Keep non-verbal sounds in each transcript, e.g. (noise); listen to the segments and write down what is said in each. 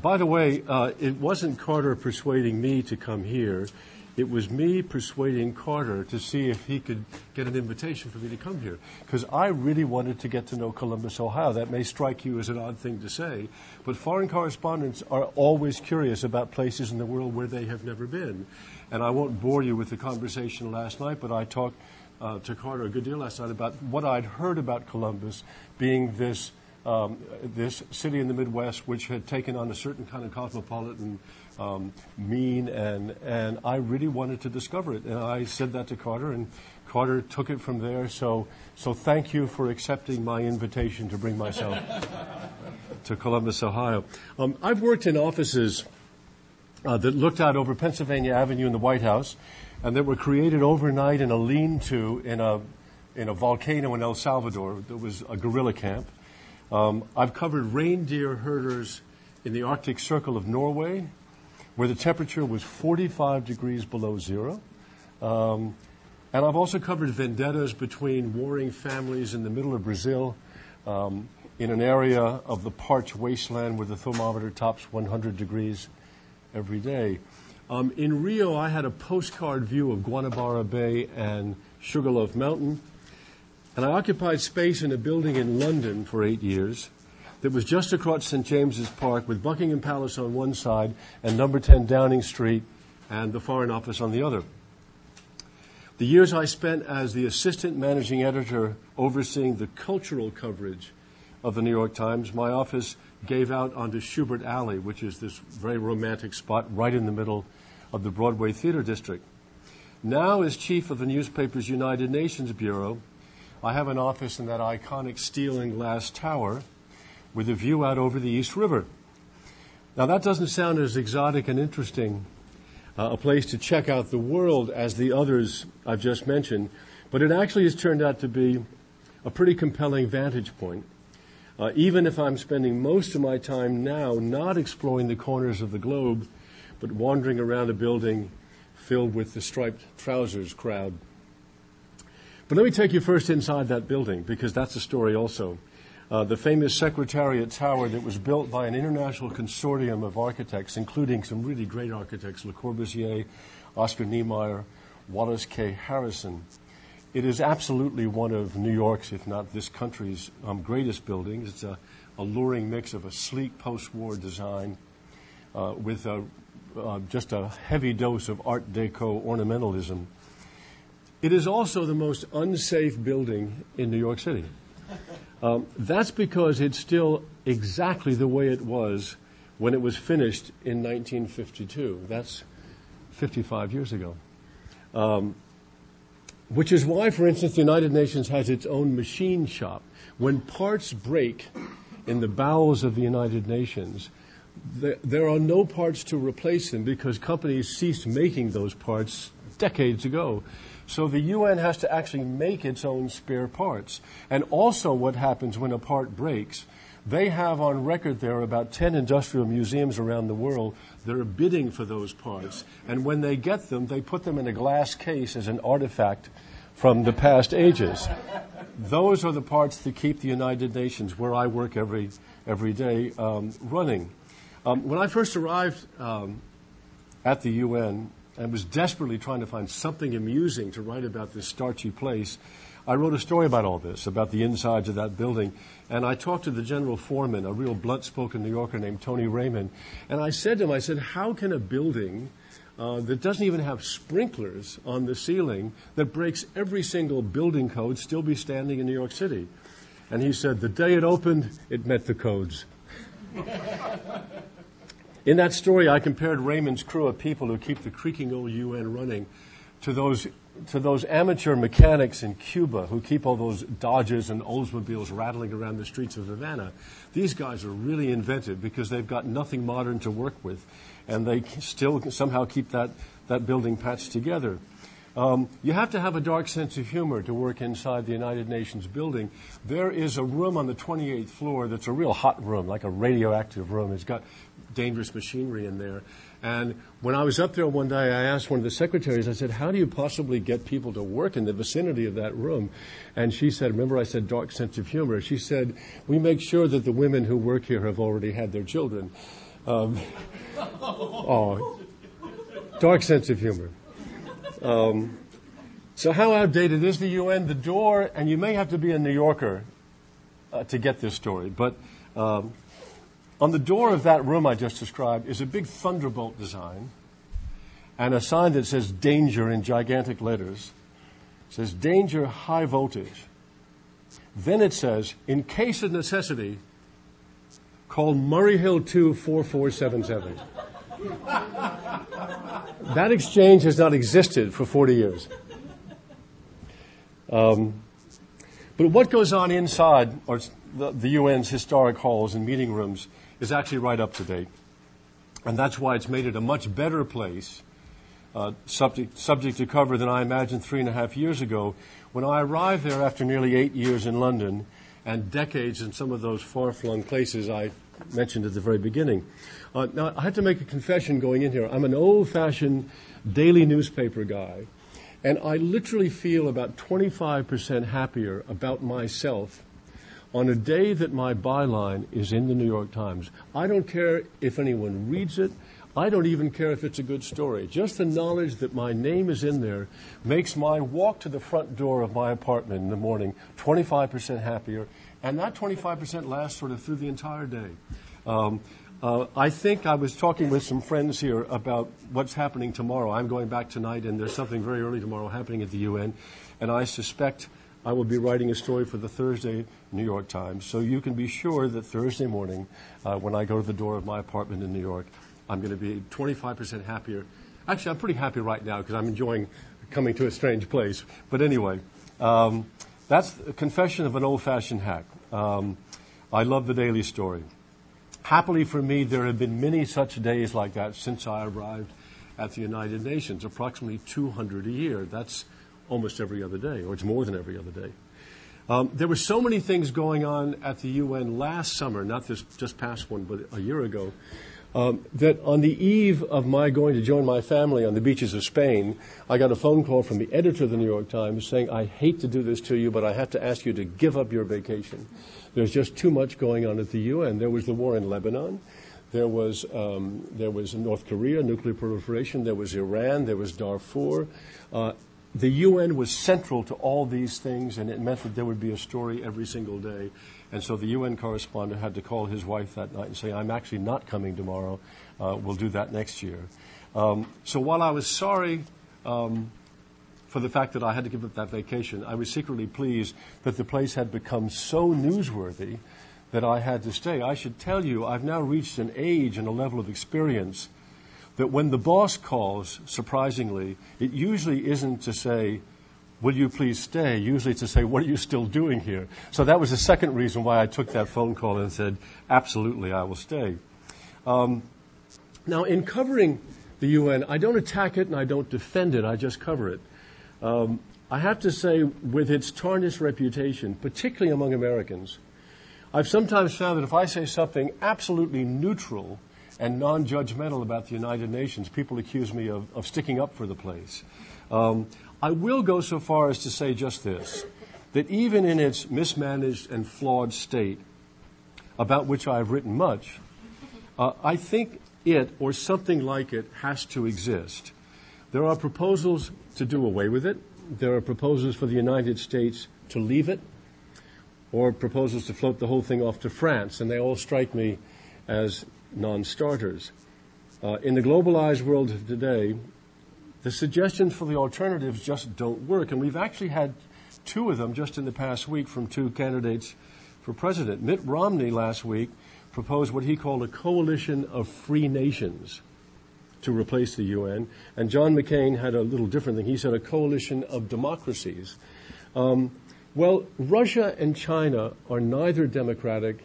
by the way, uh, it wasn't Carter persuading me to come here. It was me persuading Carter to see if he could get an invitation for me to come here. Because I really wanted to get to know Columbus, Ohio. That may strike you as an odd thing to say, but foreign correspondents are always curious about places in the world where they have never been. And I won't bore you with the conversation last night, but I talked uh, to Carter a good deal last night about what I'd heard about Columbus being this um, this city in the Midwest, which had taken on a certain kind of cosmopolitan um, mien, and and I really wanted to discover it, and I said that to Carter, and Carter took it from there. So so thank you for accepting my invitation to bring myself (laughs) to Columbus, Ohio. Um, I've worked in offices uh, that looked out over Pennsylvania Avenue in the White House, and that were created overnight in a lean-to in a in a volcano in El Salvador. There was a guerrilla camp. Um, I've covered reindeer herders in the Arctic Circle of Norway, where the temperature was 45 degrees below zero. Um, and I've also covered vendettas between warring families in the middle of Brazil, um, in an area of the parched wasteland where the thermometer tops 100 degrees every day. Um, in Rio, I had a postcard view of Guanabara Bay and Sugarloaf Mountain. And I occupied space in a building in London for eight years that was just across St. James's Park with Buckingham Palace on one side and number 10 Downing Street and the Foreign Office on the other. The years I spent as the assistant managing editor overseeing the cultural coverage of the New York Times, my office gave out onto Shubert Alley, which is this very romantic spot right in the middle of the Broadway Theater District. Now, as chief of the newspaper's United Nations Bureau, I have an office in that iconic steel and glass tower with a view out over the East River. Now, that doesn't sound as exotic and interesting uh, a place to check out the world as the others I've just mentioned, but it actually has turned out to be a pretty compelling vantage point. Uh, even if I'm spending most of my time now not exploring the corners of the globe, but wandering around a building filled with the striped trousers crowd. But let me take you first inside that building because that's a story also. Uh, the famous Secretariat Tower that was built by an international consortium of architects, including some really great architects, Le Corbusier, Oscar Niemeyer, Wallace K. Harrison. It is absolutely one of New York's, if not this country's, um, greatest buildings. It's a alluring mix of a sleek post-war design uh, with a, uh, just a heavy dose of Art Deco ornamentalism it is also the most unsafe building in New York City. Um, that's because it's still exactly the way it was when it was finished in 1952. That's 55 years ago. Um, which is why, for instance, the United Nations has its own machine shop. When parts break in the bowels of the United Nations, there are no parts to replace them because companies ceased making those parts decades ago. So the UN has to actually make its own spare parts. And also what happens when a part breaks, they have on record there about 10 industrial museums around the world that are bidding for those parts. And when they get them, they put them in a glass case as an artifact from the past ages. Those are the parts that keep the United Nations, where I work every, every day, um, running. Um, when I first arrived um, at the UN, and was desperately trying to find something amusing to write about this starchy place, I wrote a story about all this, about the insides of that building. And I talked to the general foreman, a real blunt spoken New Yorker named Tony Raymond. And I said to him, I said, how can a building uh, that doesn't even have sprinklers on the ceiling, that breaks every single building code, still be standing in New York City? And he said, the day it opened, it met the codes. (laughs) In that story, I compared Raymond's crew of people who keep the creaking old UN running to those, to those amateur mechanics in Cuba who keep all those Dodges and Oldsmobiles rattling around the streets of Havana. These guys are really inventive because they've got nothing modern to work with, and they still somehow keep that, that building patched together. Um, you have to have a dark sense of humor to work inside the United Nations building. There is a room on the 28th floor that's a real hot room, like a radioactive room. It's got dangerous machinery in there. And when I was up there one day, I asked one of the secretaries, I said, how do you possibly get people to work in the vicinity of that room? And she said, remember I said dark sense of humor. She said, we make sure that the women who work here have already had their children. Um, (laughs) oh, dark sense of humor. Um, so how outdated is the UN? The door, and you may have to be a New Yorker uh, to get this story, but um, on the door of that room I just described is a big thunderbolt design and a sign that says danger in gigantic letters. It says danger high voltage. Then it says, in case of necessity, call Murray Hill 2 4477. (laughs) that exchange has not existed for 40 years. Um, but what goes on inside the, the UN's historic halls and meeting rooms is actually right up to date. And that's why it's made it a much better place, uh, subject, subject to cover than I imagined three and a half years ago when I arrived there after nearly eight years in London and decades in some of those far flung places I mentioned at the very beginning. Uh, now, I have to make a confession going in here. I'm an old fashioned daily newspaper guy, and I literally feel about 25% happier about myself on a day that my byline is in the New York Times. I don't care if anyone reads it. I don't even care if it's a good story. Just the knowledge that my name is in there makes my walk to the front door of my apartment in the morning 25% happier, and that 25% lasts sort of through the entire day. Um, uh, I think I was talking with some friends here about what's happening tomorrow. I'm going back tonight, and there's something very early tomorrow happening at the UN, and I suspect I will be writing a story for the Thursday New York Times. So you can be sure that Thursday morning, uh, when I go to the door of my apartment in New York, I'm going to be 25% happier. Actually, I'm pretty happy right now because I'm enjoying coming to a strange place. But anyway, um, that's a confession of an old-fashioned hack. Um, I love the daily story. Happily for me, there have been many such days like that since I arrived at the United Nations, approximately 200 a year. That's almost every other day, or it's more than every other day. Um, there were so many things going on at the UN last summer, not this just past one, but a year ago, um, that on the eve of my going to join my family on the beaches of Spain, I got a phone call from the editor of the New York Times saying, I hate to do this to you, but I have to ask you to give up your vacation. There's just too much going on at the UN. There was the war in Lebanon. There was, um, there was North Korea, nuclear proliferation. There was Iran. There was Darfur. Uh, the UN was central to all these things, and it meant that there would be a story every single day. And so the UN correspondent had to call his wife that night and say, I'm actually not coming tomorrow. Uh, we'll do that next year. Um, so while I was sorry um, for the fact that I had to give up that vacation, I was secretly pleased that the place had become so newsworthy that I had to stay. I should tell you, I've now reached an age and a level of experience that when the boss calls, surprisingly, it usually isn't to say, will you please stay? Usually to say, what are you still doing here? So that was the second reason why I took that phone call and said, absolutely, I will stay. Um, now, in covering the UN, I don't attack it and I don't defend it, I just cover it. Um, I have to say, with its tarnished reputation, particularly among Americans, I've sometimes found that if I say something absolutely neutral and non-judgmental about the United Nations. People accuse me of, of sticking up for the place. Um, I will go so far as to say just this, that even in its mismanaged and flawed state, about which I've written much, uh, I think it or something like it has to exist. There are proposals to do away with it. There are proposals for the United States to leave it, or proposals to float the whole thing off to France, and they all strike me as non-starters. Uh, in the globalized world of today, the suggestions for the alternatives just don't work. And we've actually had two of them just in the past week from two candidates for president. Mitt Romney last week proposed what he called a coalition of free nations to replace the UN. And John McCain had a little different thing. He said a coalition of democracies. Um, well, Russia and China are neither democratic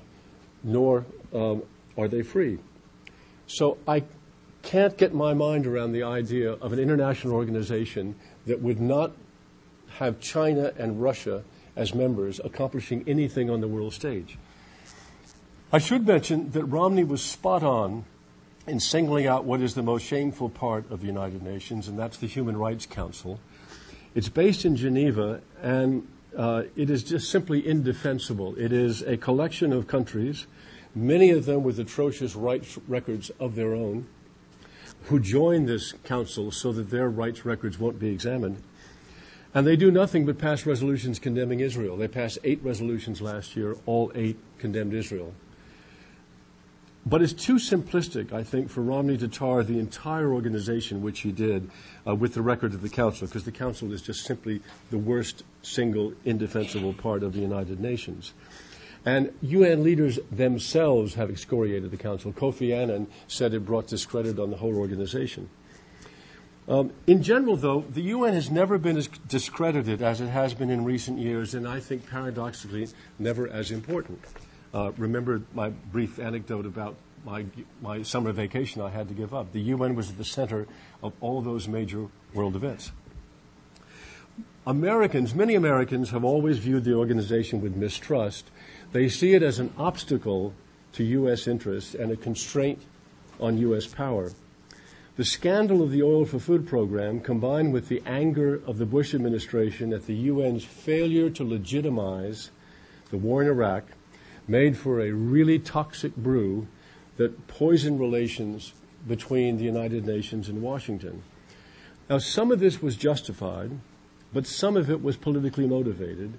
nor um, are they free? So I can't get my mind around the idea of an international organization that would not have China and Russia as members accomplishing anything on the world stage. I should mention that Romney was spot on in singling out what is the most shameful part of the United Nations, and that's the Human Rights Council. It's based in Geneva, and uh, it is just simply indefensible. It is a collection of countries many of them with atrocious rights records of their own, who join this council so that their rights records won't be examined. And they do nothing but pass resolutions condemning Israel. They passed eight resolutions last year, all eight condemned Israel. But it's too simplistic, I think, for Romney to tar the entire organization, which he did, uh, with the record of the Council, because the Council is just simply the worst single indefensible part of the United Nations. And UN leaders themselves have excoriated the Council. Kofi Annan said it brought discredit on the whole organization. Um, in general, though, the UN has never been as discredited as it has been in recent years, and I think paradoxically, never as important. Uh, remember my brief anecdote about my, my summer vacation I had to give up. The UN was at the center of all those major world events. Americans, many Americans have always viewed the organization with mistrust. They see it as an obstacle to U.S. interests and a constraint on U.S. power. The scandal of the Oil for Food program, combined with the anger of the Bush administration at the UN's failure to legitimize the war in Iraq, made for a really toxic brew that poisoned relations between the United Nations and Washington. Now, some of this was justified, but some of it was politically motivated,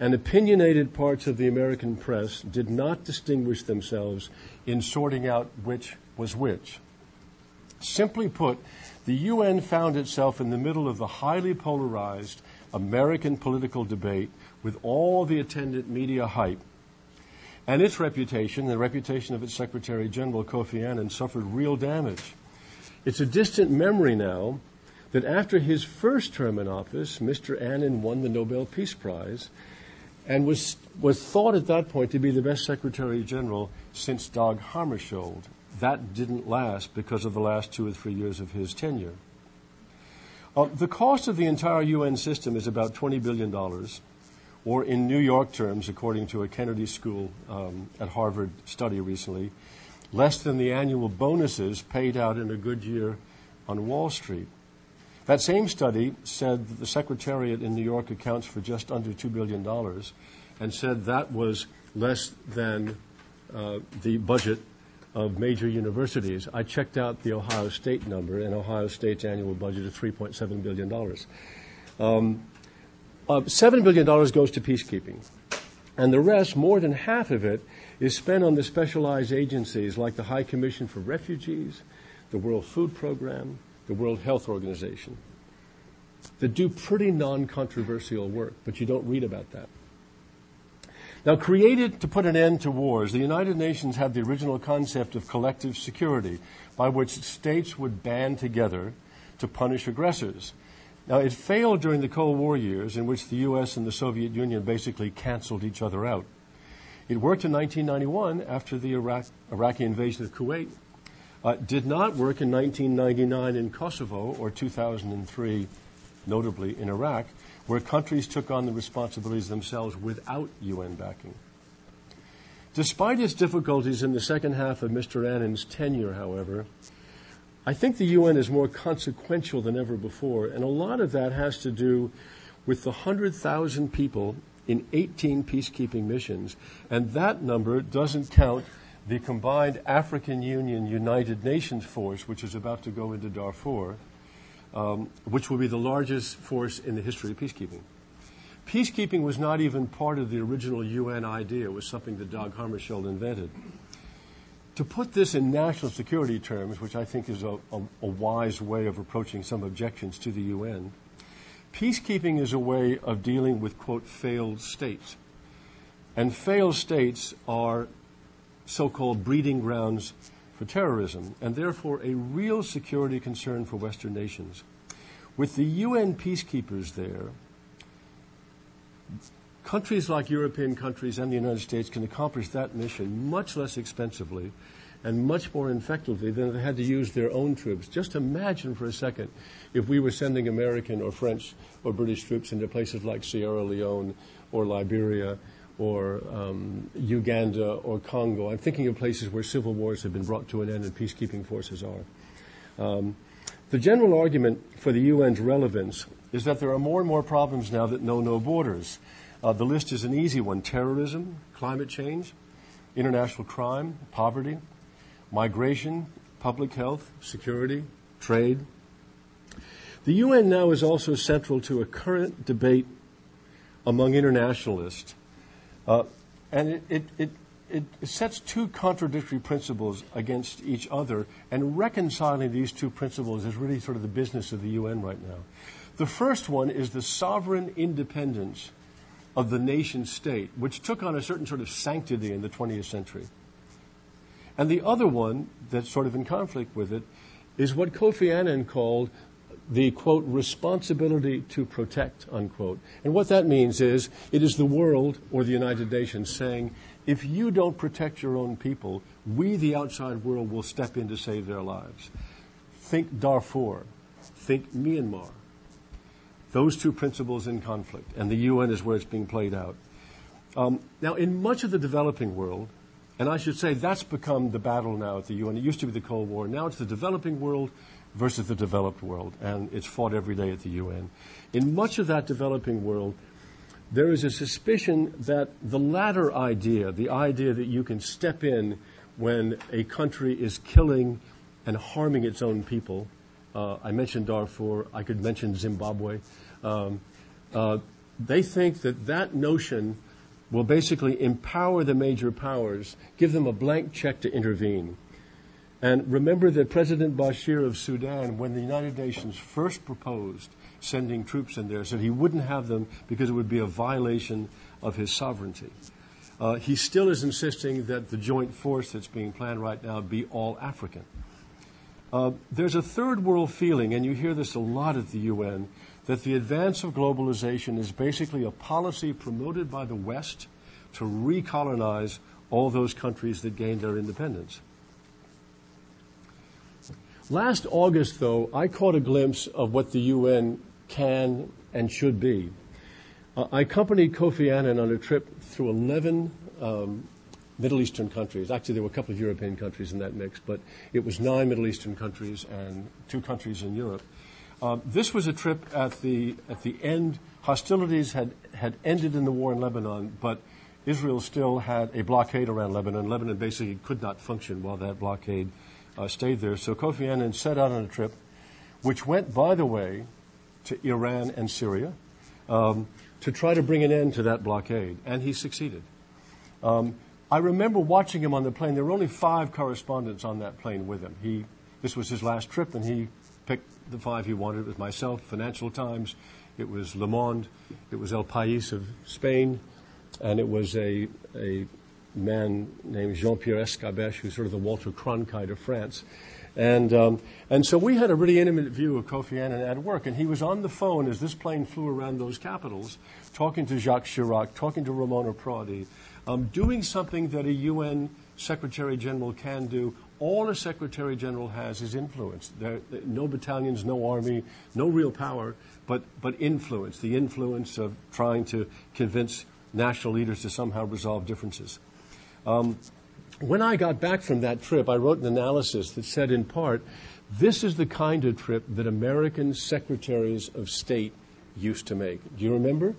and opinionated parts of the American press did not distinguish themselves in sorting out which was which. Simply put, the UN found itself in the middle of the highly polarized American political debate with all the attendant media hype and its reputation, the reputation of its Secretary General Kofi Annan, suffered real damage. It's a distant memory now that after his first term in office, Mr. Annan won the Nobel Peace Prize and was, was thought at that point to be the best Secretary General since Dag Hammarskjöld. That didn't last because of the last two or three years of his tenure. Uh, the cost of the entire UN system is about $20 billion or in New York terms, according to a Kennedy School um, at Harvard study recently, less than the annual bonuses paid out in a good year on Wall Street. That same study said that the Secretariat in New York accounts for just under $2 billion and said that was less than uh, the budget of major universities. I checked out the Ohio State number, and Ohio State's annual budget is $3.7 billion. Um, uh, $7 billion goes to peacekeeping. And the rest, more than half of it, is spent on the specialized agencies like the High Commission for Refugees, the World Food Program, the World Health Organization, that do pretty non-controversial work, but you don't read about that. Now, created to put an end to wars, the United Nations had the original concept of collective security, by which states would band together to punish aggressors. Now, it failed during the Cold War years, in which the U.S. and the Soviet Union basically canceled each other out. It worked in 1991 after the Iraq, Iraqi invasion of Kuwait. Uh, did not work in 1999 in Kosovo or 2003, notably in Iraq, where countries took on the responsibilities themselves without UN backing. Despite its difficulties in the second half of Mr. Annan's tenure, however, I think the UN is more consequential than ever before, and a lot of that has to do with the 100,000 people in 18 peacekeeping missions, and that number doesn't count the combined African Union United Nations force, which is about to go into Darfur, um, which will be the largest force in the history of peacekeeping. Peacekeeping was not even part of the original UN idea. It was something that Dag Hammarskjöld invented to put this in national security terms, which I think is a, a, a, wise way of approaching some objections to the UN, peacekeeping is a way of dealing with, quote, failed states. And failed states are so called breeding grounds for terrorism, and therefore a real security concern for Western nations. With the UN peacekeepers there, countries like European countries and the United States can accomplish that mission much less expensively and much more effectively than if they had to use their own troops. Just imagine for a second if we were sending American or French or British troops into places like Sierra Leone or Liberia or um, Uganda or Congo. I'm thinking of places where civil wars have been brought to an end and peacekeeping forces are. Um, the general argument for the UN's relevance is that there are more and more problems now that know no borders. Uh, the list is an easy one terrorism, climate change, international crime, poverty, migration, public health, security, trade. The UN now is also central to a current debate among internationalists, uh, and it, it, it, it, sets two contradictory principles against each other, and reconciling these two principles is really sort of the business of the UN right now. The first one is the sovereign independence of the nation state, which took on a certain sort of sanctity in the 20th century. And the other one that's sort of in conflict with it is what Kofi Annan called the quote responsibility to protect unquote. And what that means is it is the world or the United Nations saying if you don't protect your own people, we the outside world will step in to save their lives. Think Darfur, think Myanmar. Those two principles in conflict, and the UN is where it's being played out. Um, now, in much of the developing world, and I should say that's become the battle now at the UN. It used to be the Cold War. Now it's the developing world versus the developed world, and it's fought every day at the UN. In much of that developing world, there is a suspicion that the latter idea, the idea that you can step in when a country is killing and harming its own people, uh, I mentioned Darfur, I could mention Zimbabwe, um, uh, they think that that notion will basically empower the major powers, give them a blank check to intervene. And remember that President Bashir of Sudan, when the United Nations first proposed sending troops in there, said he wouldn't have them because it would be a violation of his sovereignty. Uh, he still is insisting that the joint force that's being planned right now be all African. Uh, there's a third world feeling, and you hear this a lot at the UN, that the advance of globalization is basically a policy promoted by the West to recolonize all those countries that gained their independence. Last August, though, I caught a glimpse of what the UN can and should be. Uh, I accompanied Kofi Annan on a trip through 11 um, Middle Eastern countries. Actually, there were a couple of European countries in that mix, but it was nine Middle Eastern countries and two countries in Europe. Um, this was a trip at the at the end. Hostilities had had ended in the war in Lebanon, but Israel still had a blockade around Lebanon. Lebanon basically could not function while that blockade uh, stayed there. So Kofi Annan set out on a trip, which went, by the way, to Iran and Syria, um, to try to bring an end to that blockade, and he succeeded. Um, I remember watching him on the plane. There were only five correspondents on that plane with him. He, this was his last trip, and he picked the five he wanted. It was myself, Financial Times, it was Le Monde, it was El País of Spain, and it was a, a man named Jean-Pierre Elkabbach, who's sort of the Walter Cronkite of France. And, um, and so we had a really intimate view of Kofi Annan at work, and he was on the phone as this plane flew around those capitals, talking to Jacques Chirac, talking to Romano Prodi, um, doing something that a UN Secretary General can do. All a Secretary General has is influence. There, no battalions, no army, no real power, but, but influence, the influence of trying to convince national leaders to somehow resolve differences. Um, when I got back from that trip, I wrote an analysis that said, in part, this is the kind of trip that American secretaries of state used to make. Do you remember?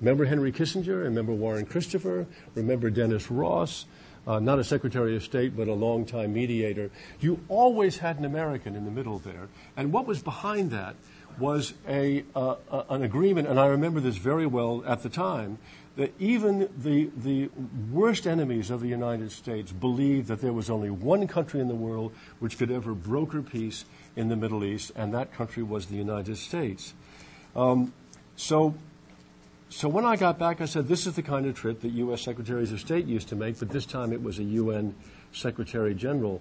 Remember Henry Kissinger? Remember Warren Christopher? Remember Dennis Ross? Uh, not a Secretary of State, but a longtime mediator. You always had an American in the middle there. And what was behind that was a, uh, an agreement, and I remember this very well at the time, that even the, the worst enemies of the United States believed that there was only one country in the world which could ever broker peace in the Middle East, and that country was the United States. Um, so, so when I got back, I said, this is the kind of trip that U.S. Secretaries of State used to make, but this time it was a UN Secretary General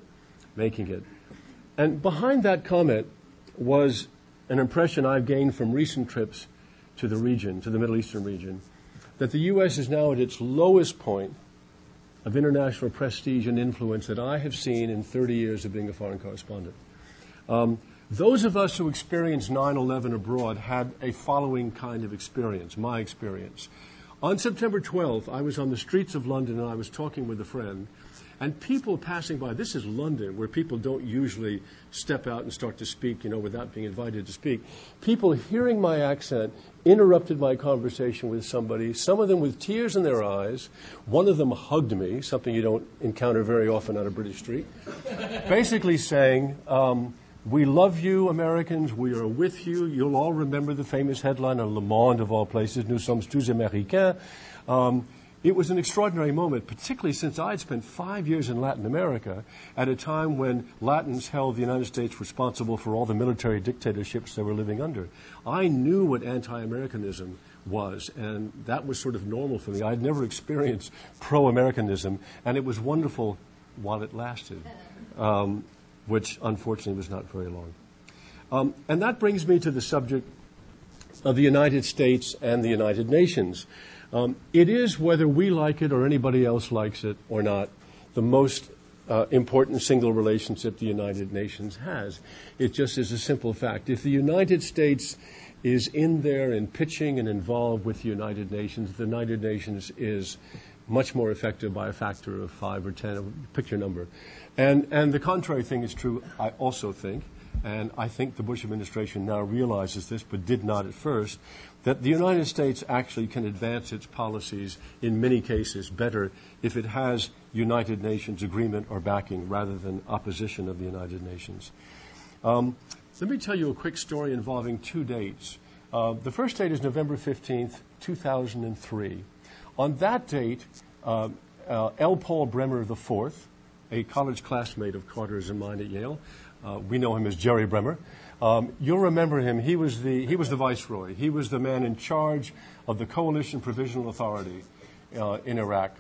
making it. And behind that comment was an impression I've gained from recent trips to the region, to the Middle Eastern region, that the U.S. is now at its lowest point of international prestige and influence that I have seen in 30 years of being a foreign correspondent. Um, those of us who experienced 9-11 abroad had a following kind of experience, my experience. On September 12th, I was on the streets of London and I was talking with a friend, And people passing by, this is London, where people don't usually step out and start to speak, you know, without being invited to speak. People hearing my accent interrupted my conversation with somebody, some of them with tears in their eyes. One of them hugged me, something you don't encounter very often on a British street, basically saying, um, we love you, Americans. We are with you. You'll all remember the famous headline of Le Monde, of all places, Nous sommes tous Américains. Um, it was an extraordinary moment, particularly since I had spent five years in Latin America at a time when Latins held the United States responsible for all the military dictatorships they were living under. I knew what anti Americanism was, and that was sort of normal for me. I had never experienced pro Americanism, and it was wonderful while it lasted. Um, which unfortunately was not very long. Um, and that brings me to the subject of the United States and the United Nations. Um, it is, whether we like it or anybody else likes it or not, the most uh, important single relationship the United Nations has. It just is a simple fact. If the United States is in there and pitching and involved with the United Nations, the United Nations is much more effective by a factor of five or ten, pick your number. And, and the contrary thing is true, I also think, and I think the Bush administration now realizes this, but did not at first, that the United States actually can advance its policies in many cases better if it has United Nations agreement or backing rather than opposition of the United Nations. Um, let me tell you a quick story involving two dates. Uh, the first date is November 15th, 2003. On that date, uh, uh, L. Paul Bremer IV, a college classmate of Carter's and mine at Yale, uh, we know him as Jerry Bremer. Um, you'll remember him. He was the he was the viceroy. He was the man in charge of the coalition provisional authority uh, in Iraq.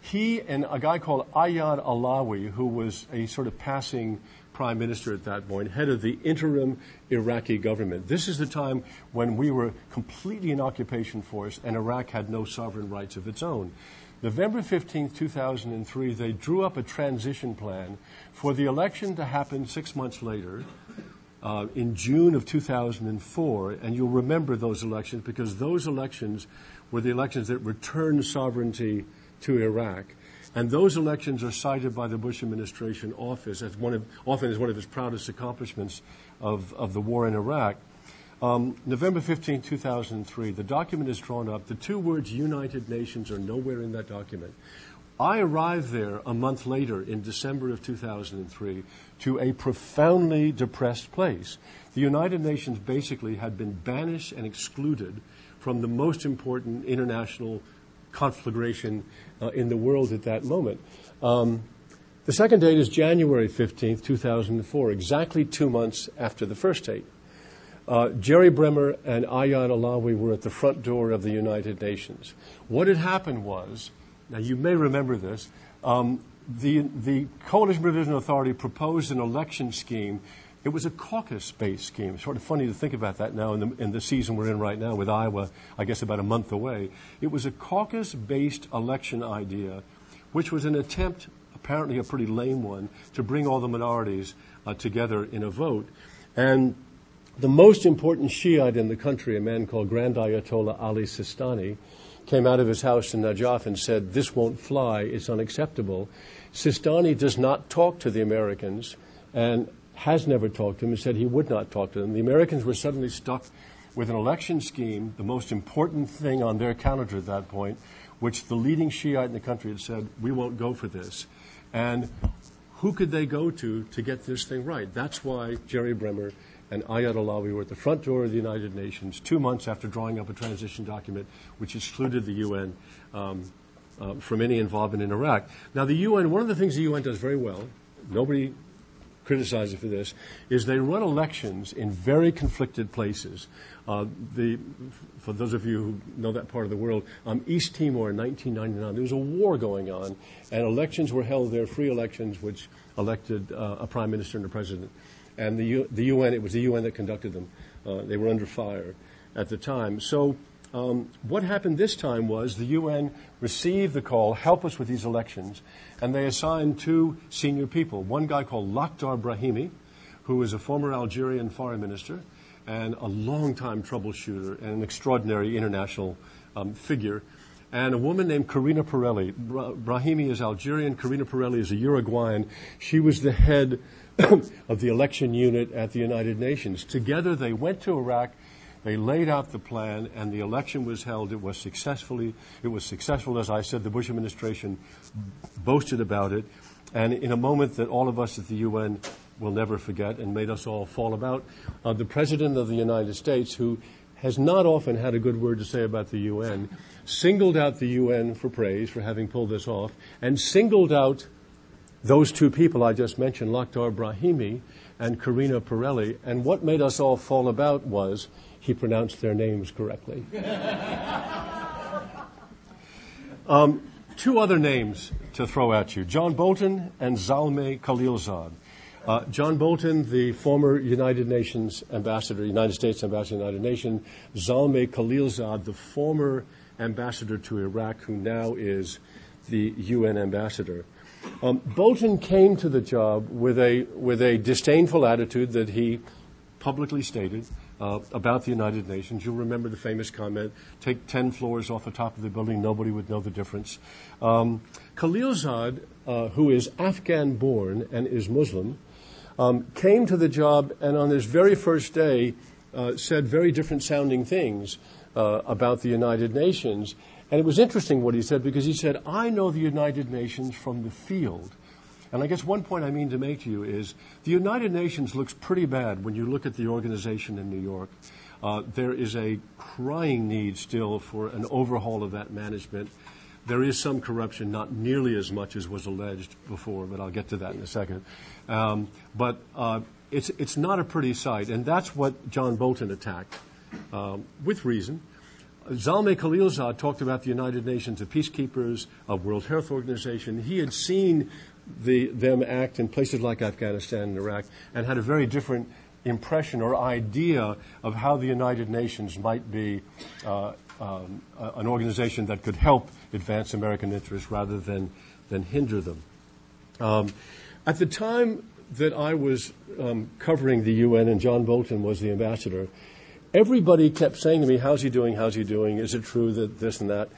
He and a guy called Ayad Allawi, who was a sort of passing prime minister at that point, head of the interim Iraqi government. This is the time when we were completely in occupation force and Iraq had no sovereign rights of its own. November 15, 2003, they drew up a transition plan for the election to happen six months later. Uh, in June of 2004, and you'll remember those elections because those elections were the elections that returned sovereignty to Iraq. And those elections are cited by the Bush administration office as one of, often as one of its proudest accomplishments of, of the war in Iraq. Um, November 15, 2003, the document is drawn up. The two words United Nations are nowhere in that document. I arrived there a month later in December of 2003 to a profoundly depressed place. The United Nations basically had been banished and excluded from the most important international conflagration uh, in the world at that moment. Um, the second date is January 15th, 2004, exactly two months after the first date. Uh, Jerry Bremer and Ayad Allawi were at the front door of the United Nations. What had happened was, now you may remember this, um, the, the Coalition Provisional Authority proposed an election scheme it was a caucus-based scheme. It's sort of funny to think about that now in the, in the season we're in right now with Iowa, I guess about a month away. It was a caucus-based election idea, which was an attempt, apparently a pretty lame one, to bring all the minorities uh, together in a vote. And the most important Shiite in the country, a man called Grand Ayatollah Ali Sistani, came out of his house in Najaf and said, This won't fly, it's unacceptable. Sistani does not talk to the Americans, and has never talked to them and said he would not talk to them. The Americans were suddenly stuck with an election scheme, the most important thing on their calendar at that point, which the leading Shiite in the country had said, we won't go for this. And who could they go to to get this thing right? That's why Jerry Bremer and Ayad Allawi were at the front door of the United Nations two months after drawing up a transition document which excluded the UN um, uh, from any involvement in Iraq. Now, the UN, one of the things the UN does very well, nobody criticizes it for this, is they run elections in very conflicted places. Uh, the, for those of you who know that part of the world, um, East Timor in 1999, there was a war going on, and elections were held there, free elections, which elected uh, a prime minister and a president. And the, U- the UN, it was the UN that conducted them. Uh, they were under fire at the time. So um, what happened this time was the UN received the call, help us with these elections, and they assigned two senior people. One guy called Lakhdar Brahimi, who was a former Algerian foreign minister and a long-time troubleshooter and an extraordinary international um, figure. and a woman named Carina Perelli. Brahimi is Algerian, Carina Perelli is a Uruguayan. She was the head of the election unit at the United Nations. Together they went to Iraq, they laid out the plan, and the election was held. It was successfully, it was successful, as I said, the Bush administration boasted about it. And in a moment that all of us at the UN will never forget and made us all fall about, uh, the President of the United States, who has not often had a good word to say about the UN, singled out the UN for praise for having pulled this off, and singled out those two people I just mentioned, Lakhdar Brahimi and Carina Perelli, and what made us all fall about was he pronounced their names correctly. (laughs) um, two other names to throw at you John Bolton and Zalmay Khalilzad. Uh, John Bolton, the former United Nations ambassador, United States ambassador to the United Nations, Zalmay Khalilzad, the former ambassador to Iraq, who now is the UN ambassador. Um, Bolton came to the job with a with a disdainful attitude that he publicly stated uh, about the United Nations. You'll remember the famous comment: "Take ten floors off the top of the building, nobody would know the difference." Um, Khalilzad, uh, who is Afghan-born and is Muslim, um, came to the job and on his very first day uh, said very different sounding things uh, about the United Nations. And it was interesting what he said because he said, I know the United Nations from the field. And I guess one point I mean to make to you is the United Nations looks pretty bad when you look at the organization in New York. Uh, there is a crying need still for an overhaul of that management. There is some corruption, not nearly as much as was alleged before, but I'll get to that in a second. Um, but uh, it's, it's not a pretty sight, and that's what John Bolton attacked, um, with reason. Zalmay Khalilzad talked about the United Nations of peacekeepers, of World Health Organization. He had seen the, them act in places like Afghanistan and Iraq and had a very different impression or idea of how the United Nations might be uh, um, an organization that could help advance American interests rather than, than hinder them. Um, at the time that I was um, covering the UN and John Bolton was the ambassador, everybody kept saying to me, How's he doing? How's he doing? Is it true that this and that?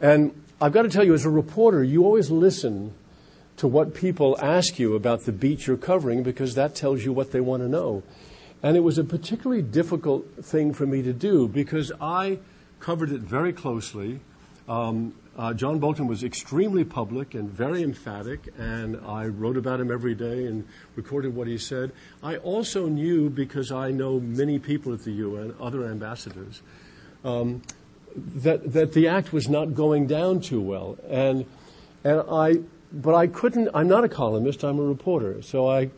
And I've got to tell you, as a reporter, you always listen to what people ask you about the beat you're covering because that tells you what they want to know. And it was a particularly difficult thing for me to do because I covered it very closely. Um, uh, John Bolton was extremely public and very emphatic, and I wrote about him every day and recorded what he said. I also knew, because I know many people at the UN, other ambassadors, um, that that the act was not going down too well, and and I, but I couldn't. I'm not a columnist. I'm a reporter, so I,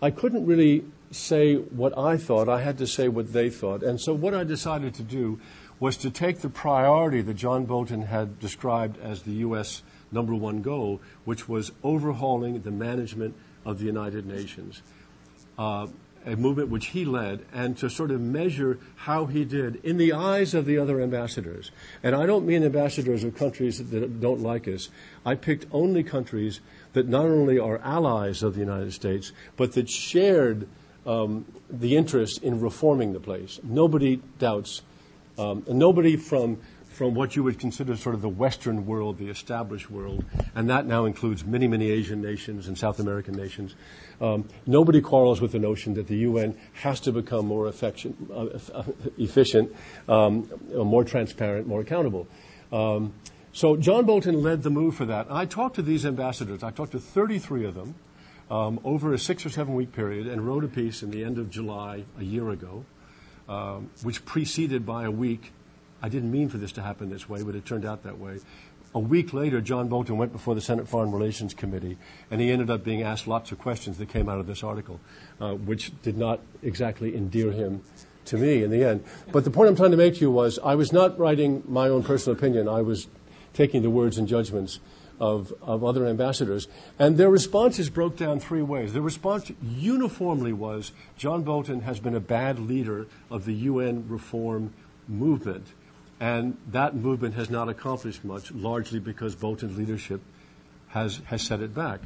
I couldn't really say what I thought. I had to say what they thought, and so what I decided to do was to take the priority that John Bolton had described as the U.S. number one goal, which was overhauling the management of the United Nations, uh, a movement which he led, and to sort of measure how he did in the eyes of the other ambassadors. And I don't mean ambassadors of countries that don't like us. I picked only countries that not only are allies of the United States, but that shared um, the interest in reforming the place. Nobody doubts um, nobody from from what you would consider sort of the Western world, the established world, and that now includes many, many Asian nations and South American nations. Um, nobody quarrels with the notion that the UN has to become more affection, uh, efficient, um, more transparent, more accountable. Um, so John Bolton led the move for that. I talked to these ambassadors. I talked to 33 of them um, over a six or seven week period and wrote a piece in the end of July a year ago um, which preceded by a week. I didn't mean for this to happen this way, but it turned out that way. A week later, John Bolton went before the Senate Foreign Relations Committee, and he ended up being asked lots of questions that came out of this article, uh, which did not exactly endear him to me in the end. But the point I'm trying to make to you was I was not writing my own personal opinion. I was taking the words and judgments of, of other ambassadors. And their responses broke down three ways. Their response uniformly was John Bolton has been a bad leader of the UN reform movement. And that movement has not accomplished much, largely because Bolton's leadership has, has set it back.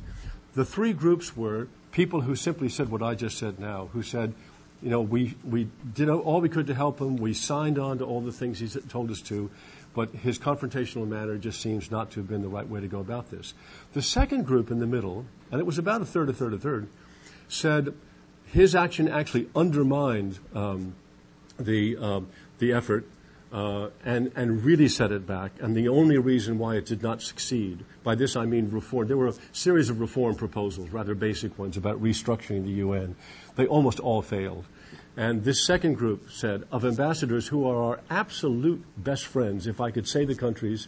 The three groups were people who simply said what I just said now, who said, you know, we, we did all we could to help him. We signed on to all the things he told us to, but his confrontational manner just seems not to have been the right way to go about this. The second group in the middle, and it was about a third, a third, a third, said his action actually undermined um, the, um, the effort uh, and, and really set it back. And the only reason why it did not succeed, by this I mean reform, there were a series of reform proposals, rather basic ones, about restructuring the UN. They almost all failed. And this second group said, of ambassadors who are our absolute best friends, if I could say the countries,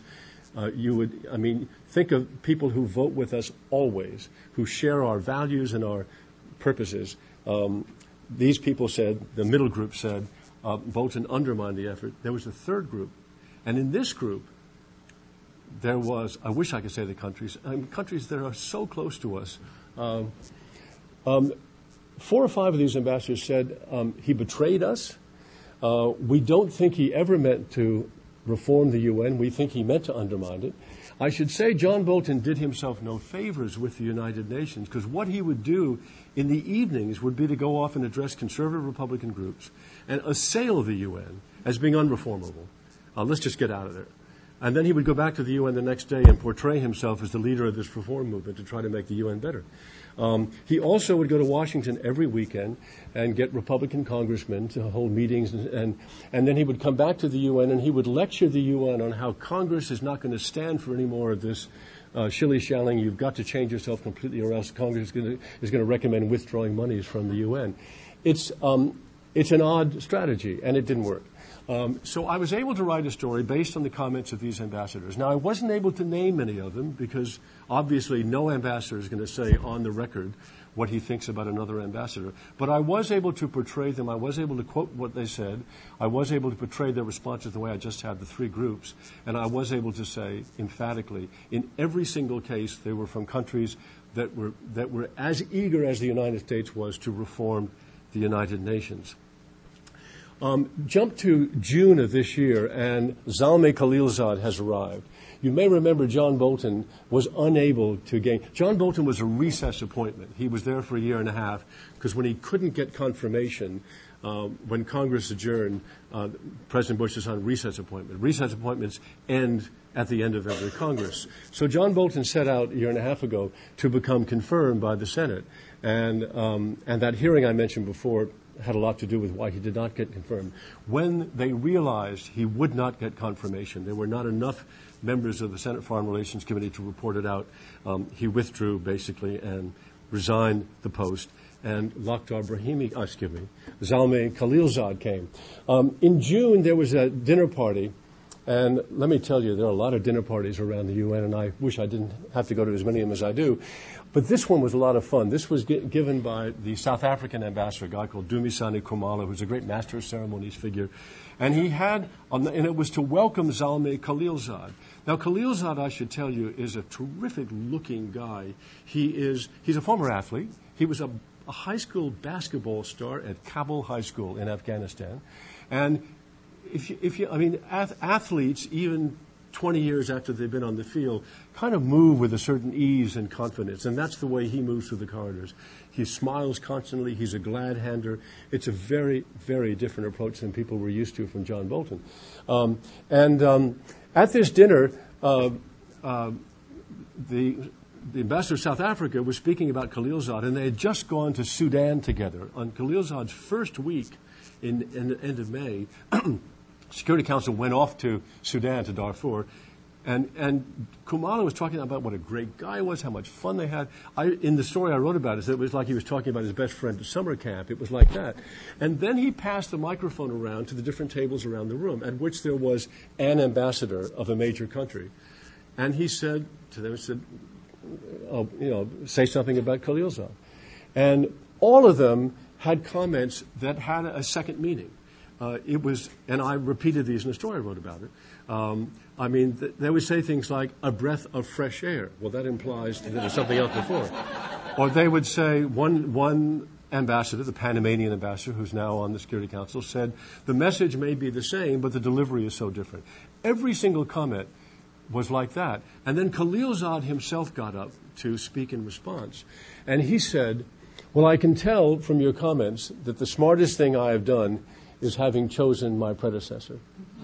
uh, you would, I mean, think of people who vote with us always, who share our values and our purposes. Um, these people said, the middle group said, uh, Bolton undermined the effort. There was a third group. And in this group, there was, I wish I could say the countries, mean, countries that are so close to us. Um, um, four or five of these ambassadors said um, he betrayed us. Uh, we don't think he ever meant to reform the UN. We think he meant to undermine it. I should say John Bolton did himself no favors with the United Nations because what he would do in the evenings would be to go off and address conservative Republican groups and assail the UN as being unreformable. Uh, let's just get out of there. And then he would go back to the UN the next day and portray himself as the leader of this reform movement to try to make the UN better. Um, he also would go to Washington every weekend and get Republican congressmen to hold meetings, and, and, and then he would come back to the UN and he would lecture the UN on how Congress is not going to stand for any more of this uh, shilly-shallying. You've got to change yourself completely, or else Congress is going to, recommend withdrawing monies from the UN. It's um, it's an odd strategy, and it didn't work. Um, so I was able to write a story based on the comments of these ambassadors. Now I wasn't able to name any of them because obviously no ambassador is going to say on the record what he thinks about another ambassador. But I was able to portray them. I was able to quote what they said. I was able to portray their responses the way I just had the three groups. And I was able to say emphatically, in every single case, they were from countries that were, that were as eager as the United States was to reform the United Nations. Um, jump to June of this year, and Zalmay Khalilzad has arrived. You may remember John Bolton was unable to gain. John Bolton was a recess appointment. He was there for a year and a half because when he couldn't get confirmation, um, when Congress adjourned, uh, President Bush is on recess appointment. Recess appointments end at the end of every Congress. So John Bolton set out a year and a half ago to become confirmed by the Senate. And, um, and that hearing I mentioned before had a lot to do with why he did not get confirmed. When they realized he would not get confirmation, there were not enough members of the Senate Foreign Relations Committee to report it out. Um, he withdrew basically and resigned the post. And Lakhdar Brahimi, oh, excuse me, Zalmay Khalilzad came. Um, in June, there was a dinner party and let me tell you, there are a lot of dinner parties around the UN, and I wish I didn't have to go to as many of them as I do. But this one was a lot of fun. This was given by the South African ambassador, a guy called Dumisani Khumalo, who's a great master of ceremonies figure. And he had, and it was to welcome Zalmay Khalilzad. Now, Khalilzad, I should tell you, is a terrific looking guy. He is, he's a former athlete. He was a, a high school basketball star at Kabul High School in Afghanistan. And if you, if you, I mean, athletes, even 20 years after they've been on the field, kind of move with a certain ease and confidence. And that's the way he moves through the corridors. He smiles constantly. He's a glad hander. It's a very, very different approach than people were used to from John Bolton. Um, and um, at this dinner, uh, uh, the, the ambassador of South Africa was speaking about Khalilzad, and they had just gone to Sudan together. On Khalilzad's first week in, in the end of May, (clears throat) Security Council went off to Sudan, to Darfur, and, and Khumalo was talking about what a great guy he was, how much fun they had. I, in the story I wrote about it, it was like he was talking about his best friend at summer camp. It was like that. And then he passed the microphone around to the different tables around the room, at which there was an ambassador of a major country. And he said to them, he said, oh, you know, say something about Khalilzad. And all of them had comments that had a second meaning. Uh, it was, and I repeated these in a story I wrote about it. Um, I mean, th- they would say things like a breath of fresh air. Well, that implies that there's something else before. Or they would say one one ambassador, the Panamanian ambassador, who's now on the Security Council, said the message may be the same, but the delivery is so different. Every single comment was like that. And then Khalilzad himself got up to speak in response, and he said, Well, I can tell from your comments that the smartest thing I have done is having chosen my predecessor.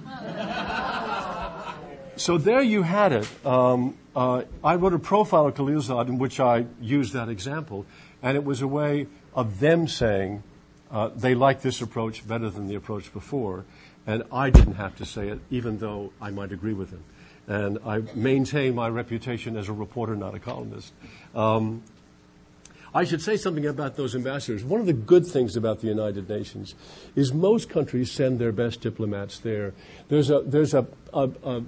(laughs) so there you had it. Um, uh, I wrote a profile of Khalilzad in which I used that example, and it was a way of them saying uh, they like this approach better than the approach before, and I didn't have to say it, even though I might agree with them. And I maintain my reputation as a reporter, not a columnist. Um, I should say something about those ambassadors. One of the good things about the United Nations is most countries send their best diplomats there. There's a there's a, a, a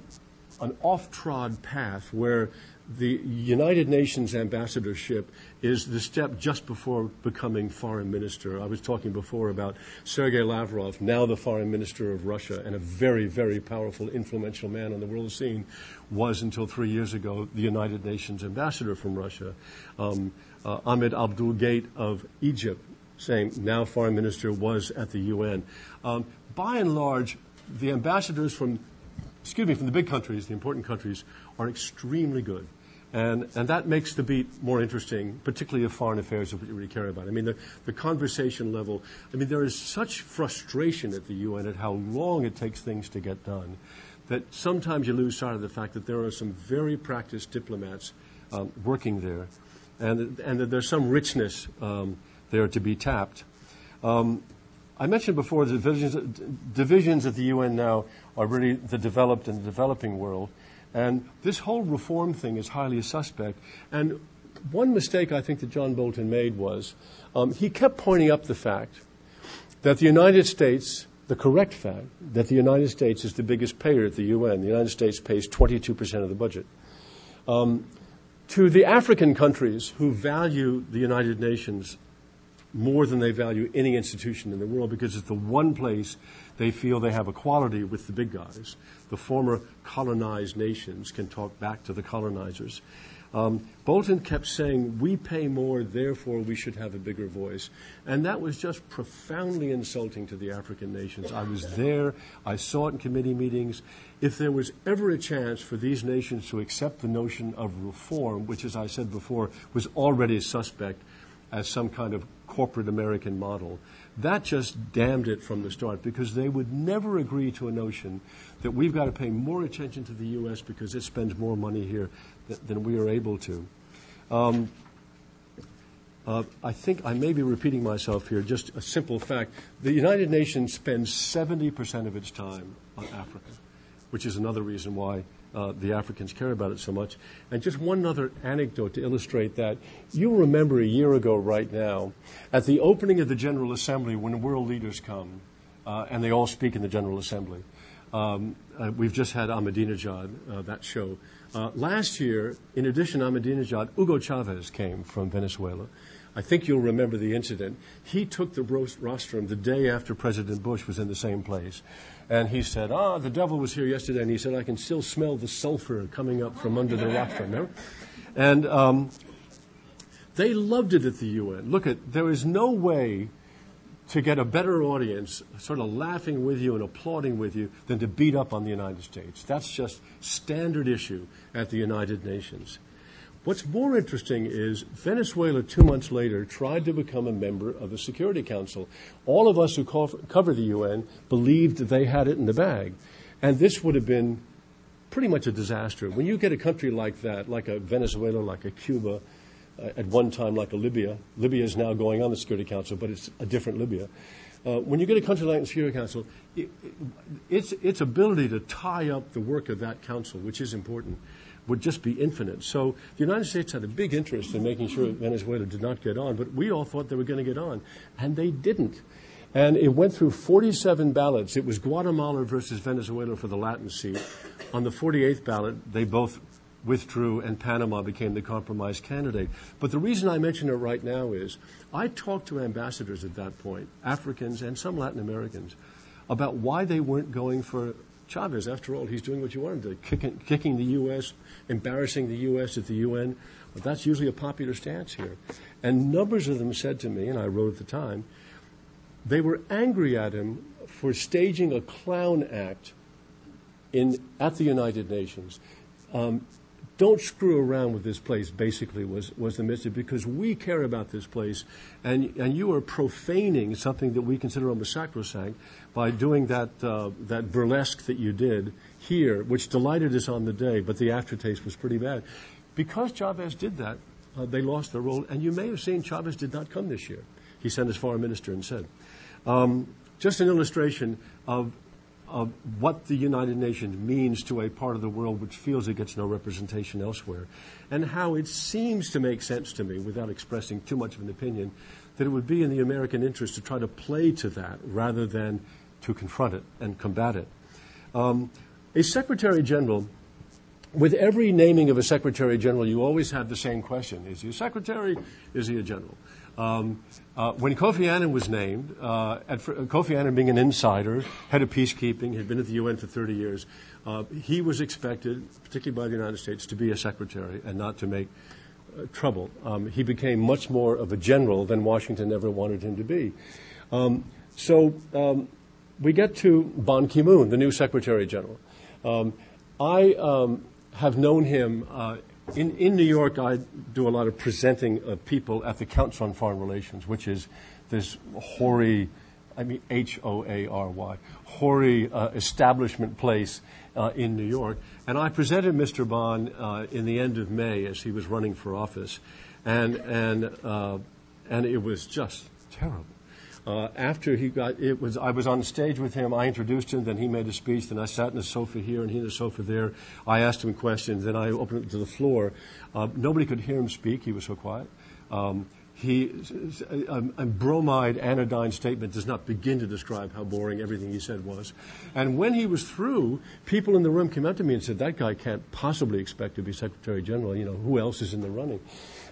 an off-trod path where the United Nations ambassadorship is the step just before becoming foreign minister. I was talking before about Sergei Lavrov, now the foreign minister of Russia and a very, very powerful, influential man on the world scene, was until three years ago the United Nations ambassador from Russia. Um, uh, Ahmed Aboul Gheit of Egypt, same, now foreign minister, was at the UN. Um, by and large, the ambassadors from, excuse me, from the big countries, the important countries, are extremely good. And, and that makes the beat more interesting, particularly if foreign affairs are what you really care about. I mean, the, the conversation level, I mean, there is such frustration at the UN at how long it takes things to get done that sometimes you lose sight of the fact that there are some very practiced diplomats um, working there and, and that there's some richness um, there to be tapped. Um, I mentioned before the divisions, divisions at the UN now are really the developed and the developing world. And this whole reform thing is highly suspect. And one mistake I think that John Bolton made was um, he kept pointing up the fact that the United States, the correct fact, that the United States is the biggest payer at the UN. The United States pays 22% of the budget. Um, to the African countries who value the United Nations more than they value any institution in the world because it's the one place they feel they have equality with the big guys. The former colonized nations can talk back to the colonizers. Um, Bolton kept saying, We pay more, therefore we should have a bigger voice. And that was just profoundly insulting to the African nations. I was there, I saw it in committee meetings. If there was ever a chance for these nations to accept the notion of reform, which, as I said before, was already suspect as some kind of corporate American model, that just damned it from the start because they would never agree to a notion that we've got to pay more attention to the U.S. because it spends more money here than we are able to. Um, uh, I think I may be repeating myself here, just a simple fact. The United Nations spends 70% of its time on Africa, which is another reason why uh, the Africans care about it so much. And just one other anecdote to illustrate that. You'll remember a year ago, right now, at the opening of the General Assembly, when world leaders come uh, and they all speak in the General Assembly. Um, uh, we've just had Ahmadinejad, uh, that show. Uh, last year, in addition to Ahmadinejad, Hugo Chavez came from Venezuela. I think you'll remember the incident. He took the rostrum the day after President Bush was in the same place. And he said, Ah, the devil was here yesterday. And he said, I can still smell the sulfur coming up from under the rostrum. Remember? And um, they loved it at the UN. Look at, there is no way to get a better audience sort of laughing with you and applauding with you than to beat up on the United States. That's just standard issue at the United Nations. What's more interesting is Venezuela, two months later, tried to become a member of the Security Council. All of us who cover the UN believed they had it in the bag. And this would have been pretty much a disaster. When you get a country like that, like a Venezuela, like a Cuba, at one time like a Libya. Libya is now going on the Security Council, but it's a different Libya. Uh, when you get a country like the Security Council, it, it, its, its ability to tie up the work of that council, which is important, would just be infinite. So the United States had a big interest in making sure Venezuela did not get on, but we all thought they were going to get on, and they didn't. And it went through 47 ballots. It was Guatemala versus Venezuela for the Latin seat. On the 48th ballot, they both withdrew and Panama became the compromise candidate. But the reason I mention it right now is I talked to ambassadors at that point, Africans and some Latin Americans, about why they weren't going for Chavez. After all, he's doing what you want kicking, kicking the U.S., embarrassing the U.S. at the UN. But that's usually a popular stance here. And numbers of them said to me, and I wrote at the time, they were angry at him for staging a clown act in, at the United Nations. Um, don't screw around with this place, basically, was, was the message, because we care about this place, and, and you are profaning something that we consider almost sacrosanct by doing that, uh, that burlesque that you did here, which delighted us on the day, but the aftertaste was pretty bad. Because Chavez did that, uh, they lost their role, and you may have seen Chavez did not come this year. He sent his foreign minister and said. Um, just an illustration of of what the United Nations means to a part of the world which feels it gets no representation elsewhere, and how it seems to make sense to me, without expressing too much of an opinion, that it would be in the American interest to try to play to that rather than to confront it and combat it. Um, a Secretary General, with every naming of a Secretary General, you always have the same question. Is he a Secretary? Is he a General? Um, uh, when Kofi Annan was named, uh, at, Kofi Annan being an insider, head of peacekeeping, had been at the UN for 30 years, uh, he was expected, particularly by the United States, to be a secretary and not to make uh, trouble. Um, he became much more of a general than Washington ever wanted him to be. Um, so um, we get to Ban Ki moon, the new Secretary General. Um, I um, have known him uh, in, in New York, I do a lot of presenting of people at the Council on Foreign Relations, which is this hoary, I mean H O A R Y, hoary uh, establishment place uh, in New York. And I presented Mr. Ban uh, in the end of May as he was running for office, and and uh, and it was just terrible. Uh, after he got, it was, I was on stage with him. I introduced him. Then he made a speech. Then I sat in a sofa here and he in a sofa there. I asked him questions. Then I opened it to the floor. Uh, nobody could hear him speak. He was so quiet. Um, he, a, a, bromide anodyne statement does not begin to describe how boring everything he said was. And when he was through, people in the room came up to me and said, that guy can't possibly expect to be Secretary General. You know, who else is in the running?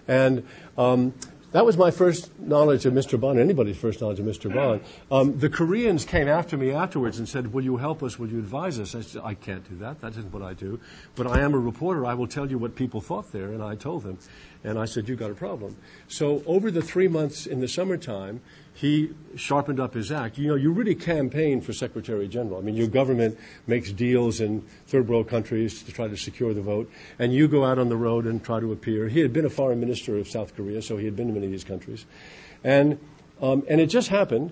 And um, that was my first knowledge of Mr. Ban, anybody's first knowledge of Mr. Ban. Um, the Koreans came after me afterwards and said, Will you help us? Will you advise us? I said, I can't do that. That isn't what I do. But I am a reporter. I will tell you what people thought there. And I told them. And I said, You've got a problem. So over the three months in the summertime, he sharpened up his act. You know, you really campaign for Secretary General. I mean, your government makes deals in third world countries to try to secure the vote, and you go out on the road and try to appear. He had been a foreign minister of South Korea, so he had been to many of these countries. And, um, and it just happened,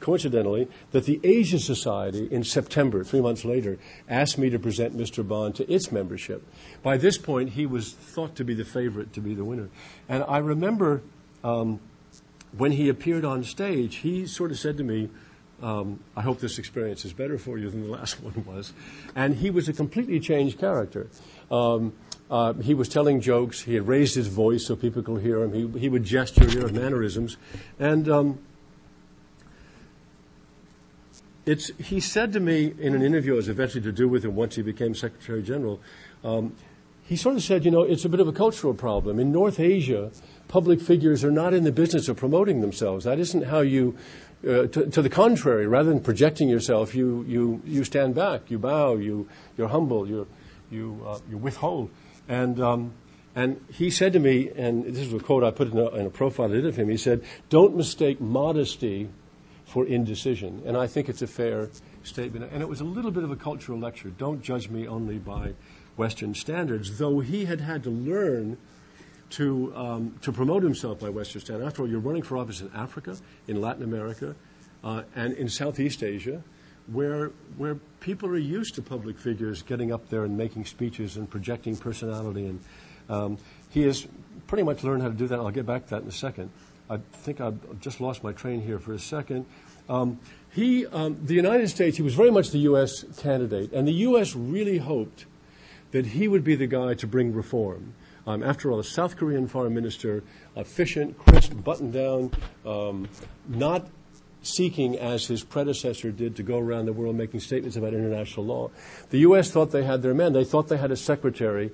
coincidentally, that the Asian Society in September, three months later, asked me to present Mr. Ban to its membership. By this point, he was thought to be the favorite to be the winner. And I remember. Um, when he appeared on stage, he sort of said to me, um, I hope this experience is better for you than the last (laughs) one was. And he was a completely changed character. Um, uh, he was telling jokes. He had raised his voice so people could hear him. He, he would gesture, you know, mannerisms. And um, it's, he said to me in an interview I was eventually to do with him once he became Secretary General, um, he sort of said, you know, it's a bit of a cultural problem. In North Asia, public figures are not in the business of promoting themselves. That isn't how you, uh, to, to, the contrary, rather than projecting yourself, you, you, you stand back, you bow, you, you're humble, you you, uh, you withhold. And, um, and he said to me, and this is a quote I put in a, in a profile I did of him, he said, don't mistake modesty for indecision. And I think it's a fair statement. And it was a little bit of a cultural lecture. Don't judge me only by Western standards, though he had had to learn to, um, to promote himself by Western standards. After all, you're running for office in Africa, in Latin America, uh, and in Southeast Asia, where, where people are used to public figures getting up there and making speeches and projecting personality. And um, he has pretty much learned how to do that. I'll get back to that in a second. I think I've just lost my train here for a second. Um, he, um, the United States, he was very much the U.S. candidate, and the U.S. really hoped that he would be the guy to bring reform. Um, after all, a South Korean foreign minister, efficient, crisp, buttoned down, um, not seeking, as his predecessor did, to go around the world making statements about international law. The U.S. thought they had their men. They thought they had a secretary,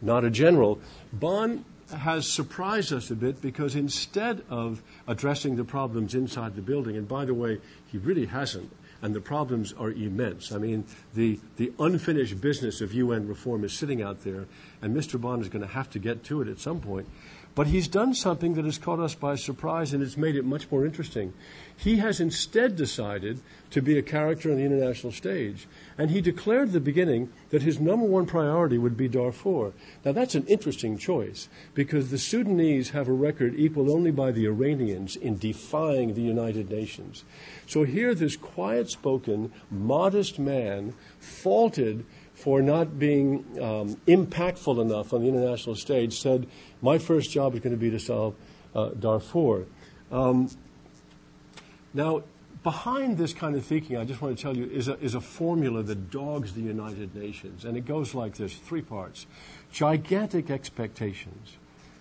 not a general. Ban has surprised us a bit because instead of addressing the problems inside the building, and by the way, he really hasn't and the problems are immense. I mean, the, the unfinished business of UN reform is sitting out there, and Mr. Ban is going to have to get to it at some point. But he's done something that has caught us by surprise and it's made it much more interesting. He has instead decided to be a character on the international stage. And he declared at the beginning that his number one priority would be Darfur. Now that's an interesting choice because the Sudanese have a record equaled only by the Iranians in defying the United Nations. So here this quiet spoken, modest man faulted for not being um, impactful enough on the international stage said, My first job is going to be to solve uh, Darfur. Um, now, behind this kind of thinking, I just want to tell you, is a, is a formula that dogs the United Nations. And it goes like this three parts gigantic expectations.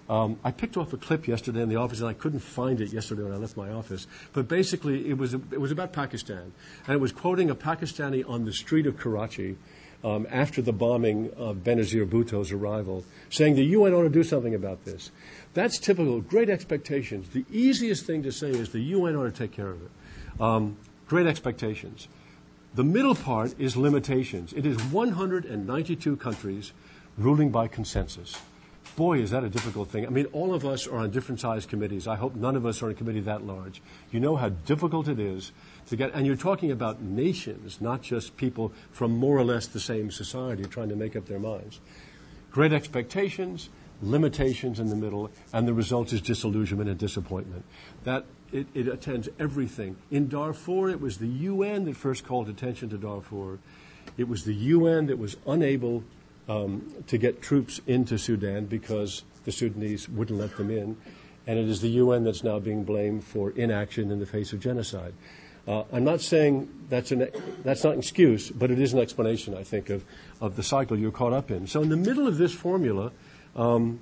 Um, I picked off a clip yesterday in the office, and I couldn't find it yesterday when I left my office. But basically, it was, it was about Pakistan. And it was quoting a Pakistani on the street of Karachi um, after the bombing of Benazir Bhutto's arrival, saying the UN ought to do something about this. That's typical. Great expectations. The easiest thing to say is the UN ought to take care of it. Um, great expectations. The middle part is limitations. It is 192 countries ruling by consensus. Boy, is that a difficult thing. I mean, all of us are on different sized committees. I hope none of us are on a committee that large. You know how difficult it is and you're talking about nations, not just people from more or less the same society trying to make up their minds. Great expectations, limitations in the middle, and the result is disillusionment and disappointment. That it, it attends everything. In Darfur, it was the UN that first called attention to Darfur. It was the UN that was unable um, to get troops into Sudan because the Sudanese wouldn't let them in. And it is the UN that's now being blamed for inaction in the face of genocide. Uh, I'm not saying that's, an, that's not an excuse, but it is an explanation, I think, of, of the cycle you're caught up in. So, in the middle of this formula, um,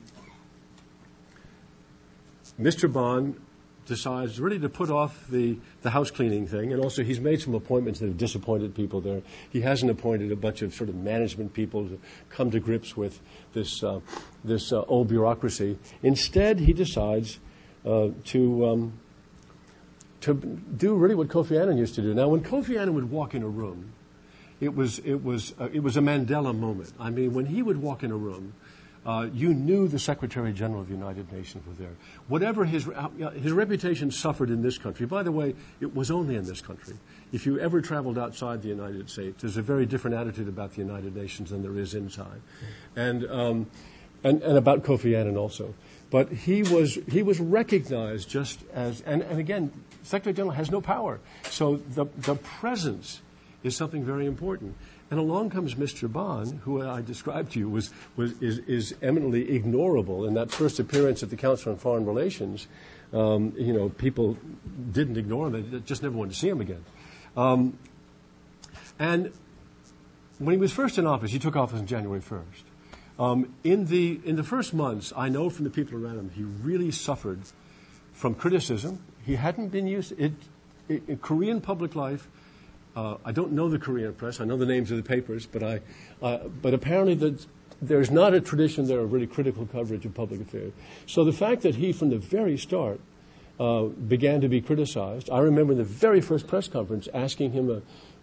Mr. Ban decides really to put off the, the house cleaning thing, and also he's made some appointments that have disappointed people there. He hasn't appointed a bunch of sort of management people to come to grips with this, uh, this uh, old bureaucracy. Instead, he decides uh, to, um, to do really what Kofi Annan used to do. Now, when Kofi Annan would walk in a room, it was, it was, uh, it was a Mandela moment. I mean, when he would walk in a room, uh, you knew the Secretary General of the United Nations was there. Whatever his, uh, his reputation suffered in this country, by the way, it was only in this country. If you ever traveled outside the United States, there's a very different attitude about the United Nations than there is inside. And, um, and, and about Kofi Annan also. But he was, he was recognized just as, and, and again, Secretary General has no power. So the, the presence is something very important. And along comes Mr. Ban, who I described to you was, was, is, is eminently ignorable. In that first appearance at the Council on Foreign Relations, um, you know, people didn't ignore him. They just never wanted to see him again. Um, and when he was first in office, he took office on January 1st. Um, in, the, in the first months, I know from the people around him, he really suffered from criticism. He hadn't been used, it, it, in Korean public life, uh, I don't know the Korean press. I know the names of the papers, but I, uh, but apparently the, there's not a tradition there of really critical coverage of public affairs. So the fact that he, from the very start, uh, began to be criticized. I remember the very first press conference asking him a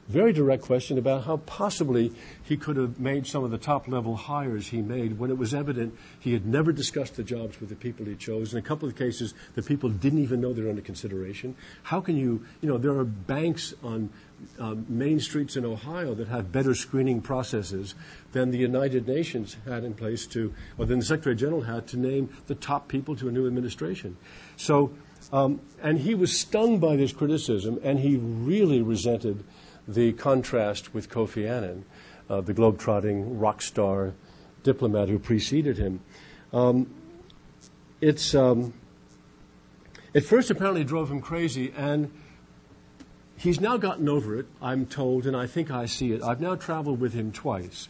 very direct question about how possibly he could have made some of the top level hires he made when it was evident he had never discussed the jobs with the people he chose. In a couple of cases, the people didn't even know they're under consideration. How can you, you know, there are banks on uh, main streets in Ohio that have better screening processes than the United Nations had in place to, or than the Secretary General had to name the top people to a new administration. So, um, and he was stung by this criticism, and he really resented the contrast with Kofi Annan, uh, the globe-trotting rock star diplomat who preceded him. Um, it's um, it first apparently drove him crazy, and he's now gotten over it. I'm told, and I think I see it. I've now traveled with him twice.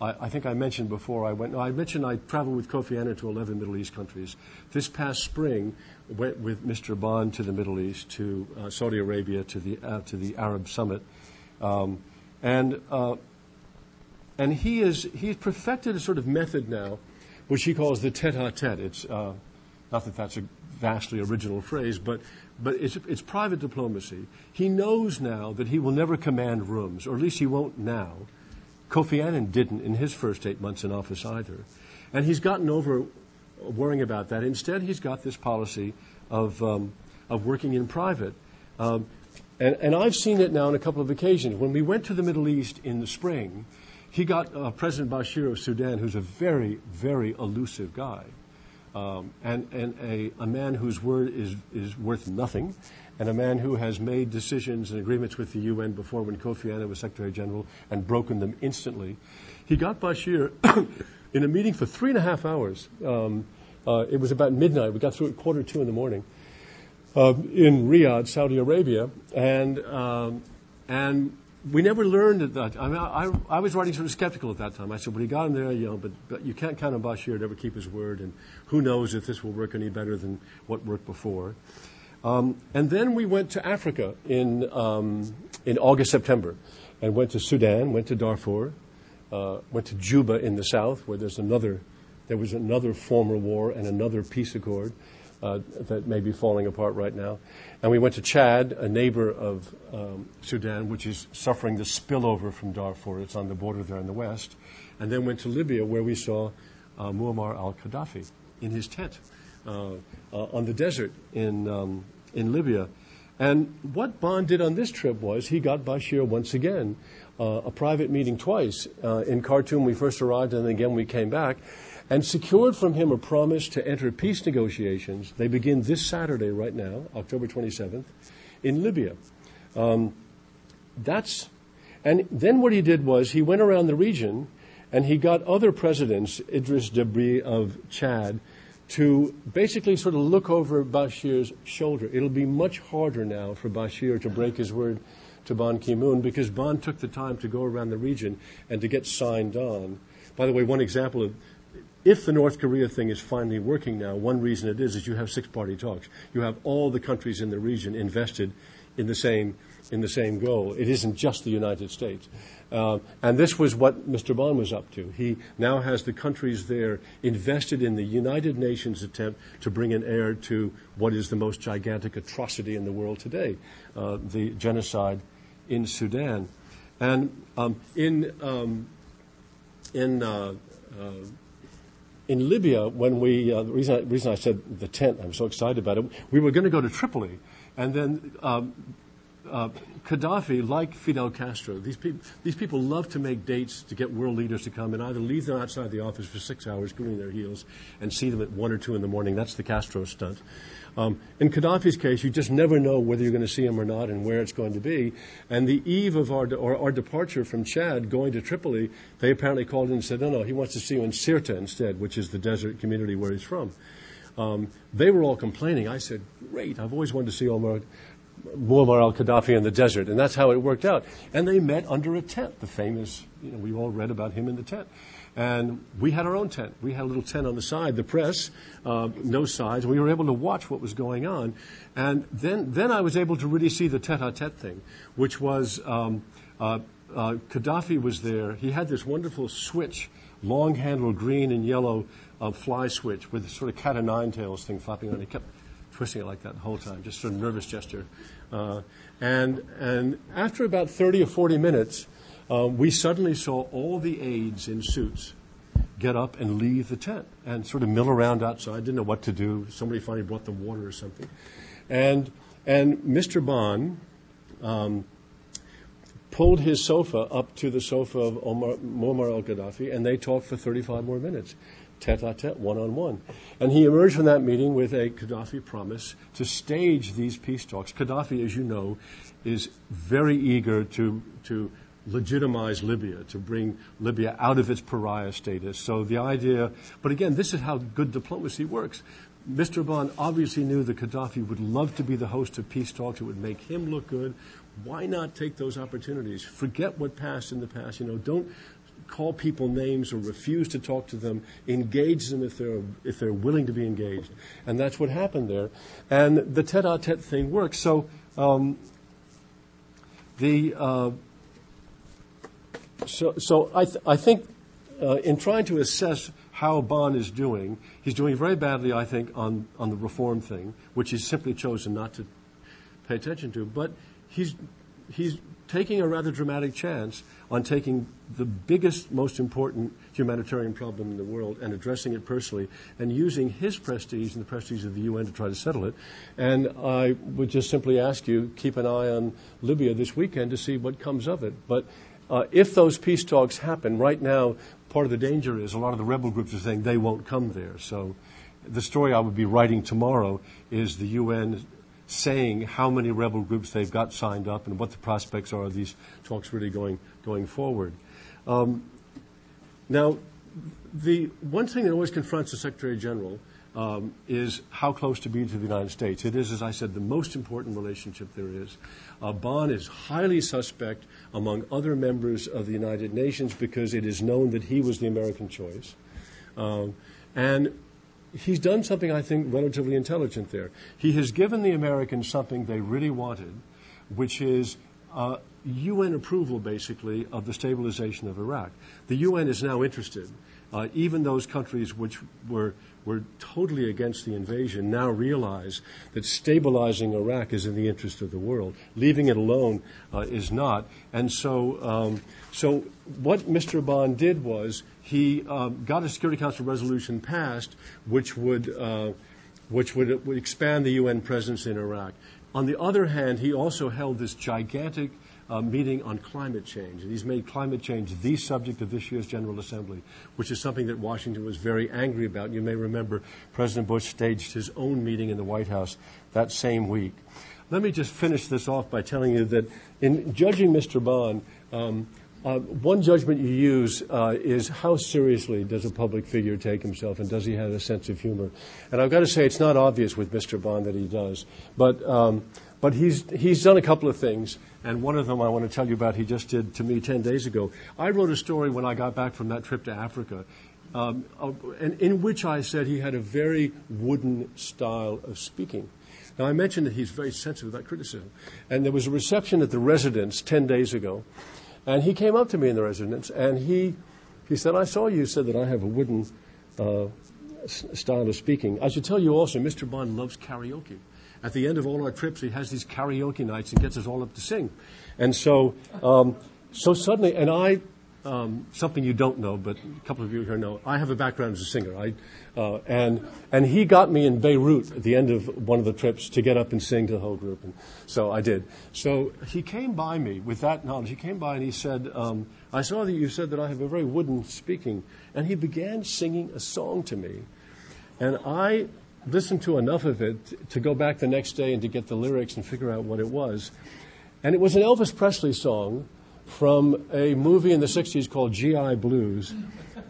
I, I think I mentioned before I went. I mentioned I traveled with Kofi Annan to 11 Middle East countries. This past spring, went with Mr. Ban to the Middle East, to uh, Saudi Arabia, to the uh, to the Arab Summit. Um, and uh, and he is he's perfected a sort of method now, which he calls the tete-a-tete. It's uh, not that that's a vastly original phrase, but but it's, it's private diplomacy. He knows now that he will never command rooms, or at least he won't now. Kofi Annan didn't in his first eight months in office either, and he's gotten over worrying about that. Instead, he's got this policy of um, of working in private. Um, and, and I've seen it now on a couple of occasions. When we went to the Middle East in the spring, he got uh, President Bashir of Sudan, who's a very, very elusive guy, um, and, and a, a man whose word is, is worth nothing, and a man who has made decisions and agreements with the UN before when Kofi Annan was Secretary General and broken them instantly. He got Bashir (coughs) in a meeting for three and a half hours. Um, uh, it was about midnight. We got through at quarter two in the morning in Riyadh, Saudi Arabia, and um, and we never learned at that. I mean, I, I, was writing sort of skeptical at that time. I said, "Well, he got him there, you know, but, but you can't count on Bashir to ever keep his word, and who knows if this will work any better than what worked before." Um, and then we went to Africa in um, in August, September, and went to Sudan, went to Darfur, uh, went to Juba in the south, where there's another there was another former war and another peace accord uh, that may be falling apart right now. And we went to Chad, a neighbor of um, Sudan, which is suffering the spillover from Darfur. It's on the border there in the west. And then went to Libya, where we saw uh, Muammar al Gaddafi in his tent uh, uh, on the desert in, um, in Libya. And what Ban did on this trip was he got Bashir once again uh, a private meeting twice. Uh, in Khartoum, we first arrived, and then again we came back and secured from him a promise to enter peace negotiations. They begin this Saturday, right now, October 27th, in Libya. Um, that's, and then what he did was he went around the region and he got other presidents, Idris Deby of Chad, to basically sort of look over Bashir's shoulder. It'll be much harder now for Bashir to break his word to Ban Ki moon because Ban took the time to go around the region and to get signed on. By the way, one example of if the North Korea thing is finally working now, one reason it is is you have six-party talks. You have all the countries in the region invested in the same in the same goal. It isn't just the United States. Uh, and this was what Mr. Ban was up to. He now has the countries there invested in the United Nations attempt to bring an heir to what is the most gigantic atrocity in the world today, uh, the genocide in Sudan. And um, in um, in uh, uh in Libya, when we, uh, the reason I, reason I said the tent, I'm so excited about it, we were going to go to Tripoli. And then um, uh, Gaddafi, like Fidel Castro, these, pe- these people love to make dates to get world leaders to come and either leave them outside the office for six hours, gluing their heels, and see them at one or two in the morning. That's the Castro stunt. Um, in Gaddafi's case, you just never know whether you're going to see him or not and where it's going to be. And the eve of our, de- our departure from Chad, going to Tripoli, they apparently called in and said, no, no, he wants to see you in Sirte instead, which is the desert community where he's from. Um, they were all complaining. I said, great, I've always wanted to see Omar, Muammar al-Gaddafi in the desert. And that's how it worked out. And they met under a tent, the famous, you know, we all read about him in the tent. And we had our own tent. We had a little tent on the side, the press, uh, no sides. We were able to watch what was going on. And then, then I was able to really see the tete-a-tete thing, which was um, uh, uh, Gaddafi was there. He had this wonderful switch, long-handled green and yellow uh, fly switch with sort of cat o' nine tails thing flopping on. He kept twisting it like that the whole time, just sort of nervous gesture. Uh, and, and after about 30 or 40 minutes, uh, we suddenly saw all the aides in suits get up and leave the tent and sort of mill around outside. Didn't know what to do. Somebody finally brought them water or something. And, and Mr. Ban um, pulled his sofa up to the sofa of Omar, Muammar al Gaddafi, and they talked for 35 more minutes, tete a tete, one on one. And he emerged from that meeting with a Gaddafi promise to stage these peace talks. Gaddafi, as you know, is very eager to, to legitimize Libya, to bring Libya out of its pariah status. So the idea, but again, this is how good diplomacy works. Mr. Ban obviously knew that Gaddafi would love to be the host of peace talks. It would make him look good. Why not take those opportunities? Forget what passed in the past. You know, don't call people names or refuse to talk to them. Engage them if they're if they're willing to be engaged. And that's what happened there. And the tete-a-tete thing works. So um, the uh, so, so I, th- I think uh, in trying to assess how Ban is doing, he's doing very badly, I think, on, on the reform thing, which he's simply chosen not to pay attention to. But he's, he's taking a rather dramatic chance on taking the biggest, most important humanitarian problem in the world and addressing it personally and using his prestige and the prestige of the UN to try to settle it. And I would just simply ask you, keep an eye on Libya this weekend to see what comes of it. But uh, if those peace talks happen, right now, part of the danger is a lot of the rebel groups are saying they won't come there. So the story I would be writing tomorrow is the UN saying how many rebel groups they've got signed up and what the prospects are of these talks really going, going forward. Um, now, the one thing that always confronts the Secretary General um, is how close to be to the United States. It is, as I said, the most important relationship there is. Uh, Ban is highly suspect among other members of the United Nations because it is known that he was the American choice. Um, and he's done something, I think, relatively intelligent there. He has given the Americans something they really wanted, which is uh, UN approval, basically, of the stabilization of Iraq. The UN is now interested. Uh, even those countries which were were totally against the invasion now realize that stabilizing Iraq is in the interest of the world. Leaving it alone uh, is not. And so, um, so what Mr. Ban did was he um, got a Security Council resolution passed, which would uh, which would, would expand the UN presence in Iraq. On the other hand, he also held this gigantic uh, meeting on climate change. And he's made climate change the subject of this year's General Assembly, which is something that Washington was very angry about. You may remember President Bush staged his own meeting in the White House that same week. Let me just finish this off by telling you that in judging Mr. Ban. um, uh, one judgment you use uh, is how seriously does a public figure take himself and does he have a sense of humor? And I've got to say, it's not obvious with Mr. Ban that he does. But, um, but he's, he's done a couple of things. And one of them I want to tell you about, he just did to me 10 days ago. I wrote a story when I got back from that trip to Africa, um, uh, and in which I said he had a very wooden style of speaking. Now, I mentioned that he's very sensitive about criticism. And there was a reception at the residence 10 days ago, and he came up to me in the residence, and he, he said, I saw you said that I have a wooden uh, style of speaking. I should tell you also, Mr. Ban loves karaoke at the end of all our trips, he has these karaoke nights and gets us all up to sing. And so, um, so suddenly, and I, um, something you don't know, but a couple of you here know, I have a background as a singer. I, uh, and, and he got me in Beirut at the end of one of the trips to get up and sing to the whole group. And so I did. So he came by me with that knowledge. He came by and he said, um, I saw that you said that I have a very wooden speaking. And he began singing a song to me. And I listened to enough of it to go back the next day and to get the lyrics and figure out what it was. And it was an Elvis Presley song from a movie in the 60s called GI Blues.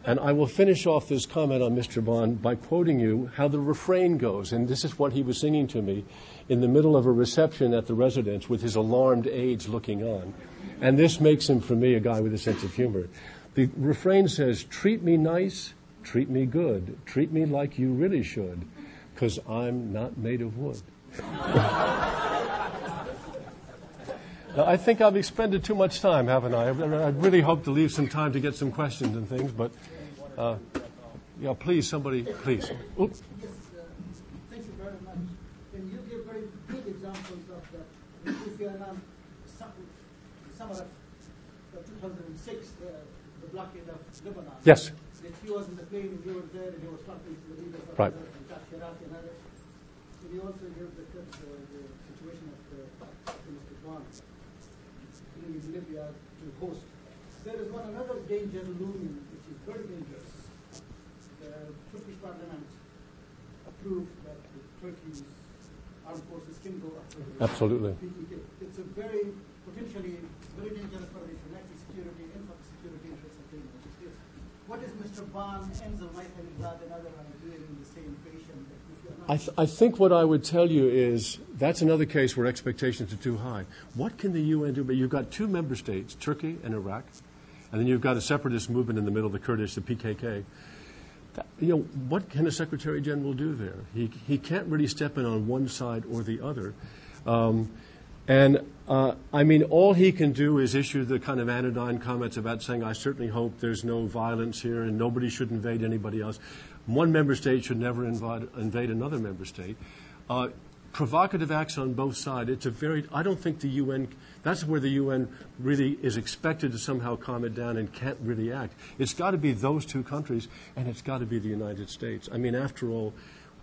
And I will finish off this comment on Mr. Ban by quoting you how the refrain goes. And this is what he was singing to me in the middle of a reception at the residence with his alarmed aides looking on. And this makes him, for me, a guy with a sense of humor. The refrain says, Treat me nice, treat me good, treat me like you really should because I'm not made of wood. (laughs) Now, I think I've expended too much time, haven't I? I really hope to leave some time to get some questions and things, but uh, yeah, please, somebody, please. Oops. Yes, thank you very much. And you give very good examples of that. If you are summer of 2006, uh, the blockade of Lebanon. Yes. That he was in the plane and you were there and he was talking to the leaders of right. the Iraq and others. We also hear the, the, the situation of the, Mr. Ban in Libya to host. There is one another danger looming, which is very dangerous. The Turkish parliament approved that the Turkey's armed forces can go after Absolutely. PKK. It's a very, potentially, very dangerous for the national security and for the security interests of the United States. What is Mr. Ban, Enzo, Michael, and other doing in the same fashion I, th- I, think what I would tell you is that's another case where expectations are too high. What can the UN do? But you've got two member states, Turkey and Iraq, and then you've got a separatist movement in the middle, the Kurdish, the PKK. That, you know, what can a Secretary General do there? He, he can't really step in on one side or the other. Um, and uh, I mean, all he can do is issue the kind of anodyne comments about saying, I certainly hope there's no violence here and nobody should invade anybody else. One member state should never invade, invade another member state. Uh, provocative acts on both sides. It's a very, I don't think the UN, that's where the UN really is expected to somehow calm it down and can't really act. It's got to be those two countries, and it's got to be the United States. I mean, after all,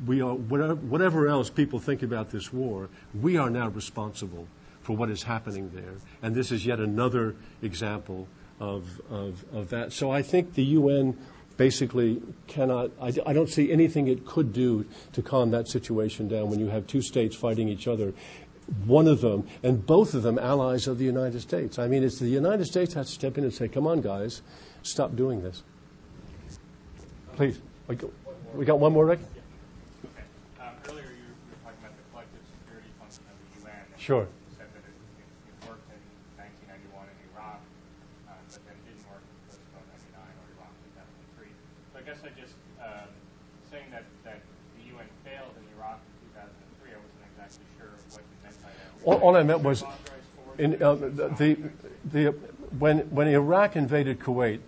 we are, whatever, whatever else people think about this war, we are now responsible for what is happening there. And this is yet another example of, of, of that. So I think the UN basically cannot, I, I, don't see anything it could do to calm that situation down when you have two states fighting each other. One of them, and both of them allies of the United States. I mean, it's the United States has to step in and say, come on, guys, stop doing this. Please. We got one more, Rick? Um, earlier you were talking about the collective security function of the UN. Sure. guess I just um, saying that, that the UN failed in Iraq in 2003. I wasn't exactly sure what you meant by that. All, all I meant was in, uh, the, the, when, when Iraq invaded Kuwait,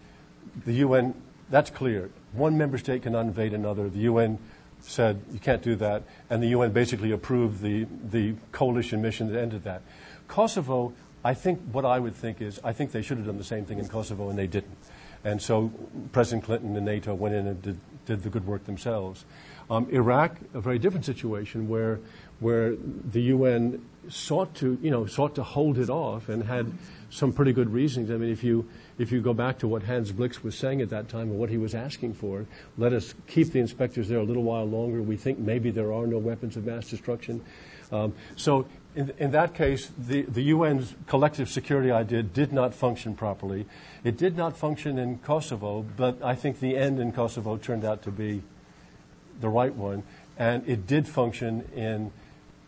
the UN, that's clear. One member state cannot invade another. The UN said you can't do that, and the UN basically approved the, the coalition mission that ended that. Kosovo, I think what I would think is I think they should have done the same thing in Kosovo, and they didn't. And so President Clinton and NATO went in and did, did the good work themselves. Um, Iraq, a very different situation where, where the UN sought to, you know, sought to hold it off and had some pretty good reasons. I mean, if you, if you go back to what Hans Blix was saying at that time and what he was asking for, let us keep the inspectors there a little while longer. We think maybe there are no weapons of mass destruction. Um, so in, in, that case, the, the UN's collective security idea did not function properly. It did not function in Kosovo, but I think the end in Kosovo turned out to be the right one. And it did function in,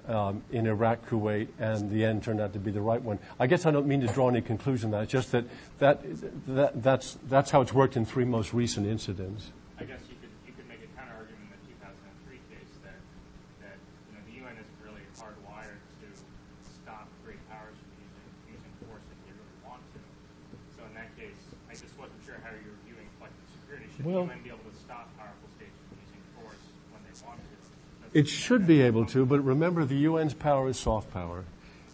um, in Iraq, Kuwait, and the end turned out to be the right one. I guess I don't mean to draw any conclusion that. It's just that, that, that that's, that's how it's worked in three most recent incidents. I guess you could, you could make a counter argument in the 2003 case that, that you know, the UN isn't really hardwired to stop great powers from using, using force if they really want to. So in that case, I just wasn't sure how you were viewing collective security. Should well, the UN be able to stop powerful states from using force when they want to? It should be able to, but remember the UN's power is soft power.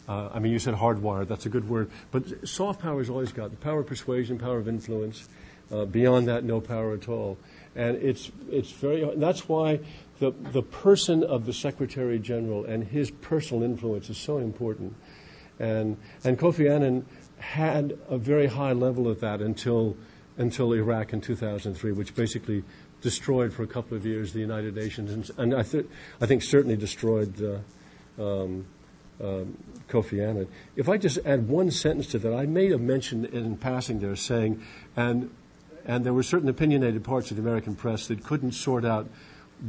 Uh, I mean, you said hardwired. That's a good word. But soft power has always got the power of persuasion, power of influence. Uh, beyond that, no power at all. And it's, it's very, that's why the, the person of the Secretary General and his personal influence is so important. And, and Kofi Annan had a very high level of that until, until Iraq in 2003, which basically destroyed for a couple of years the United Nations, and, and I, th- I think certainly destroyed uh, um, um, Kofi Annan. If I just add one sentence to that, I made a mention in passing there saying, and and there were certain opinionated parts of the American press that couldn't sort out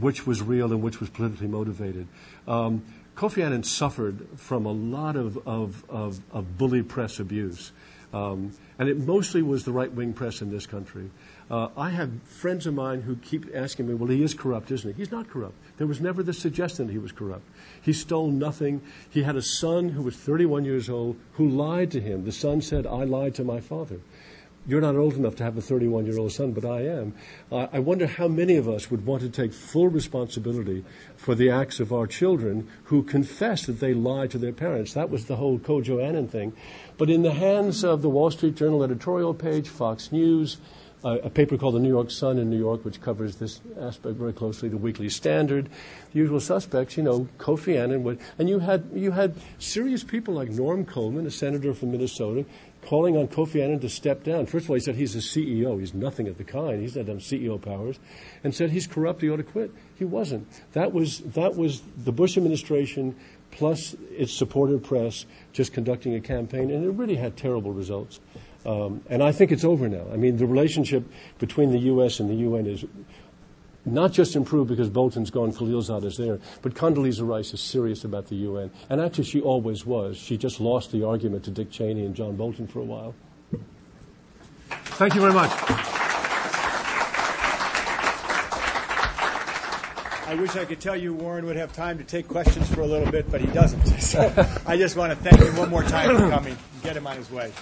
which was real and which was politically motivated. Um, Kofi Annan suffered from a lot of, of, of, of bully press abuse. Um, and it mostly was the right wing press in this country. Uh, I have friends of mine who keep asking me, well, he is corrupt, isn't he? He's not corrupt. There was never the suggestion that he was corrupt. He stole nothing. He had a son who was 31 years old who lied to him. The son said, I lied to my father. You're not old enough to have a 31 year old son, but I am. Uh, I wonder how many of us would want to take full responsibility for the acts of our children who confess that they lied to their parents. That was the whole Kojo Annan thing. But in the hands of the Wall Street Journal editorial page, Fox News, uh, a paper called the New York Sun in New York, which covers this aspect very closely, the Weekly Standard, the usual suspects, you know, Kofi Annan would, and you had, you had serious people like Norm Coleman, a senator from Minnesota, calling on Kofi Annan to step down. First of all, he said he's a CEO. He's nothing of the kind. He's not done CEO powers. And said he's corrupt. He ought to quit. He wasn't. That was, that was the Bush administration plus its supportive press just conducting a campaign, and it really had terrible results. Um, and I think it's over now. I mean, the relationship between the U.S. and the UN is not just improved because Bolton's gone, Khalilzad is there, but Condoleezza Rice is serious about the UN. And actually, she always was. She just lost the argument to Dick Cheney and John Bolton for a while. Thank you very much. I wish I could tell you Warren would have time to take questions for a little bit, but he doesn't. (laughs) So I just want to thank him one more time for coming and get him on his way.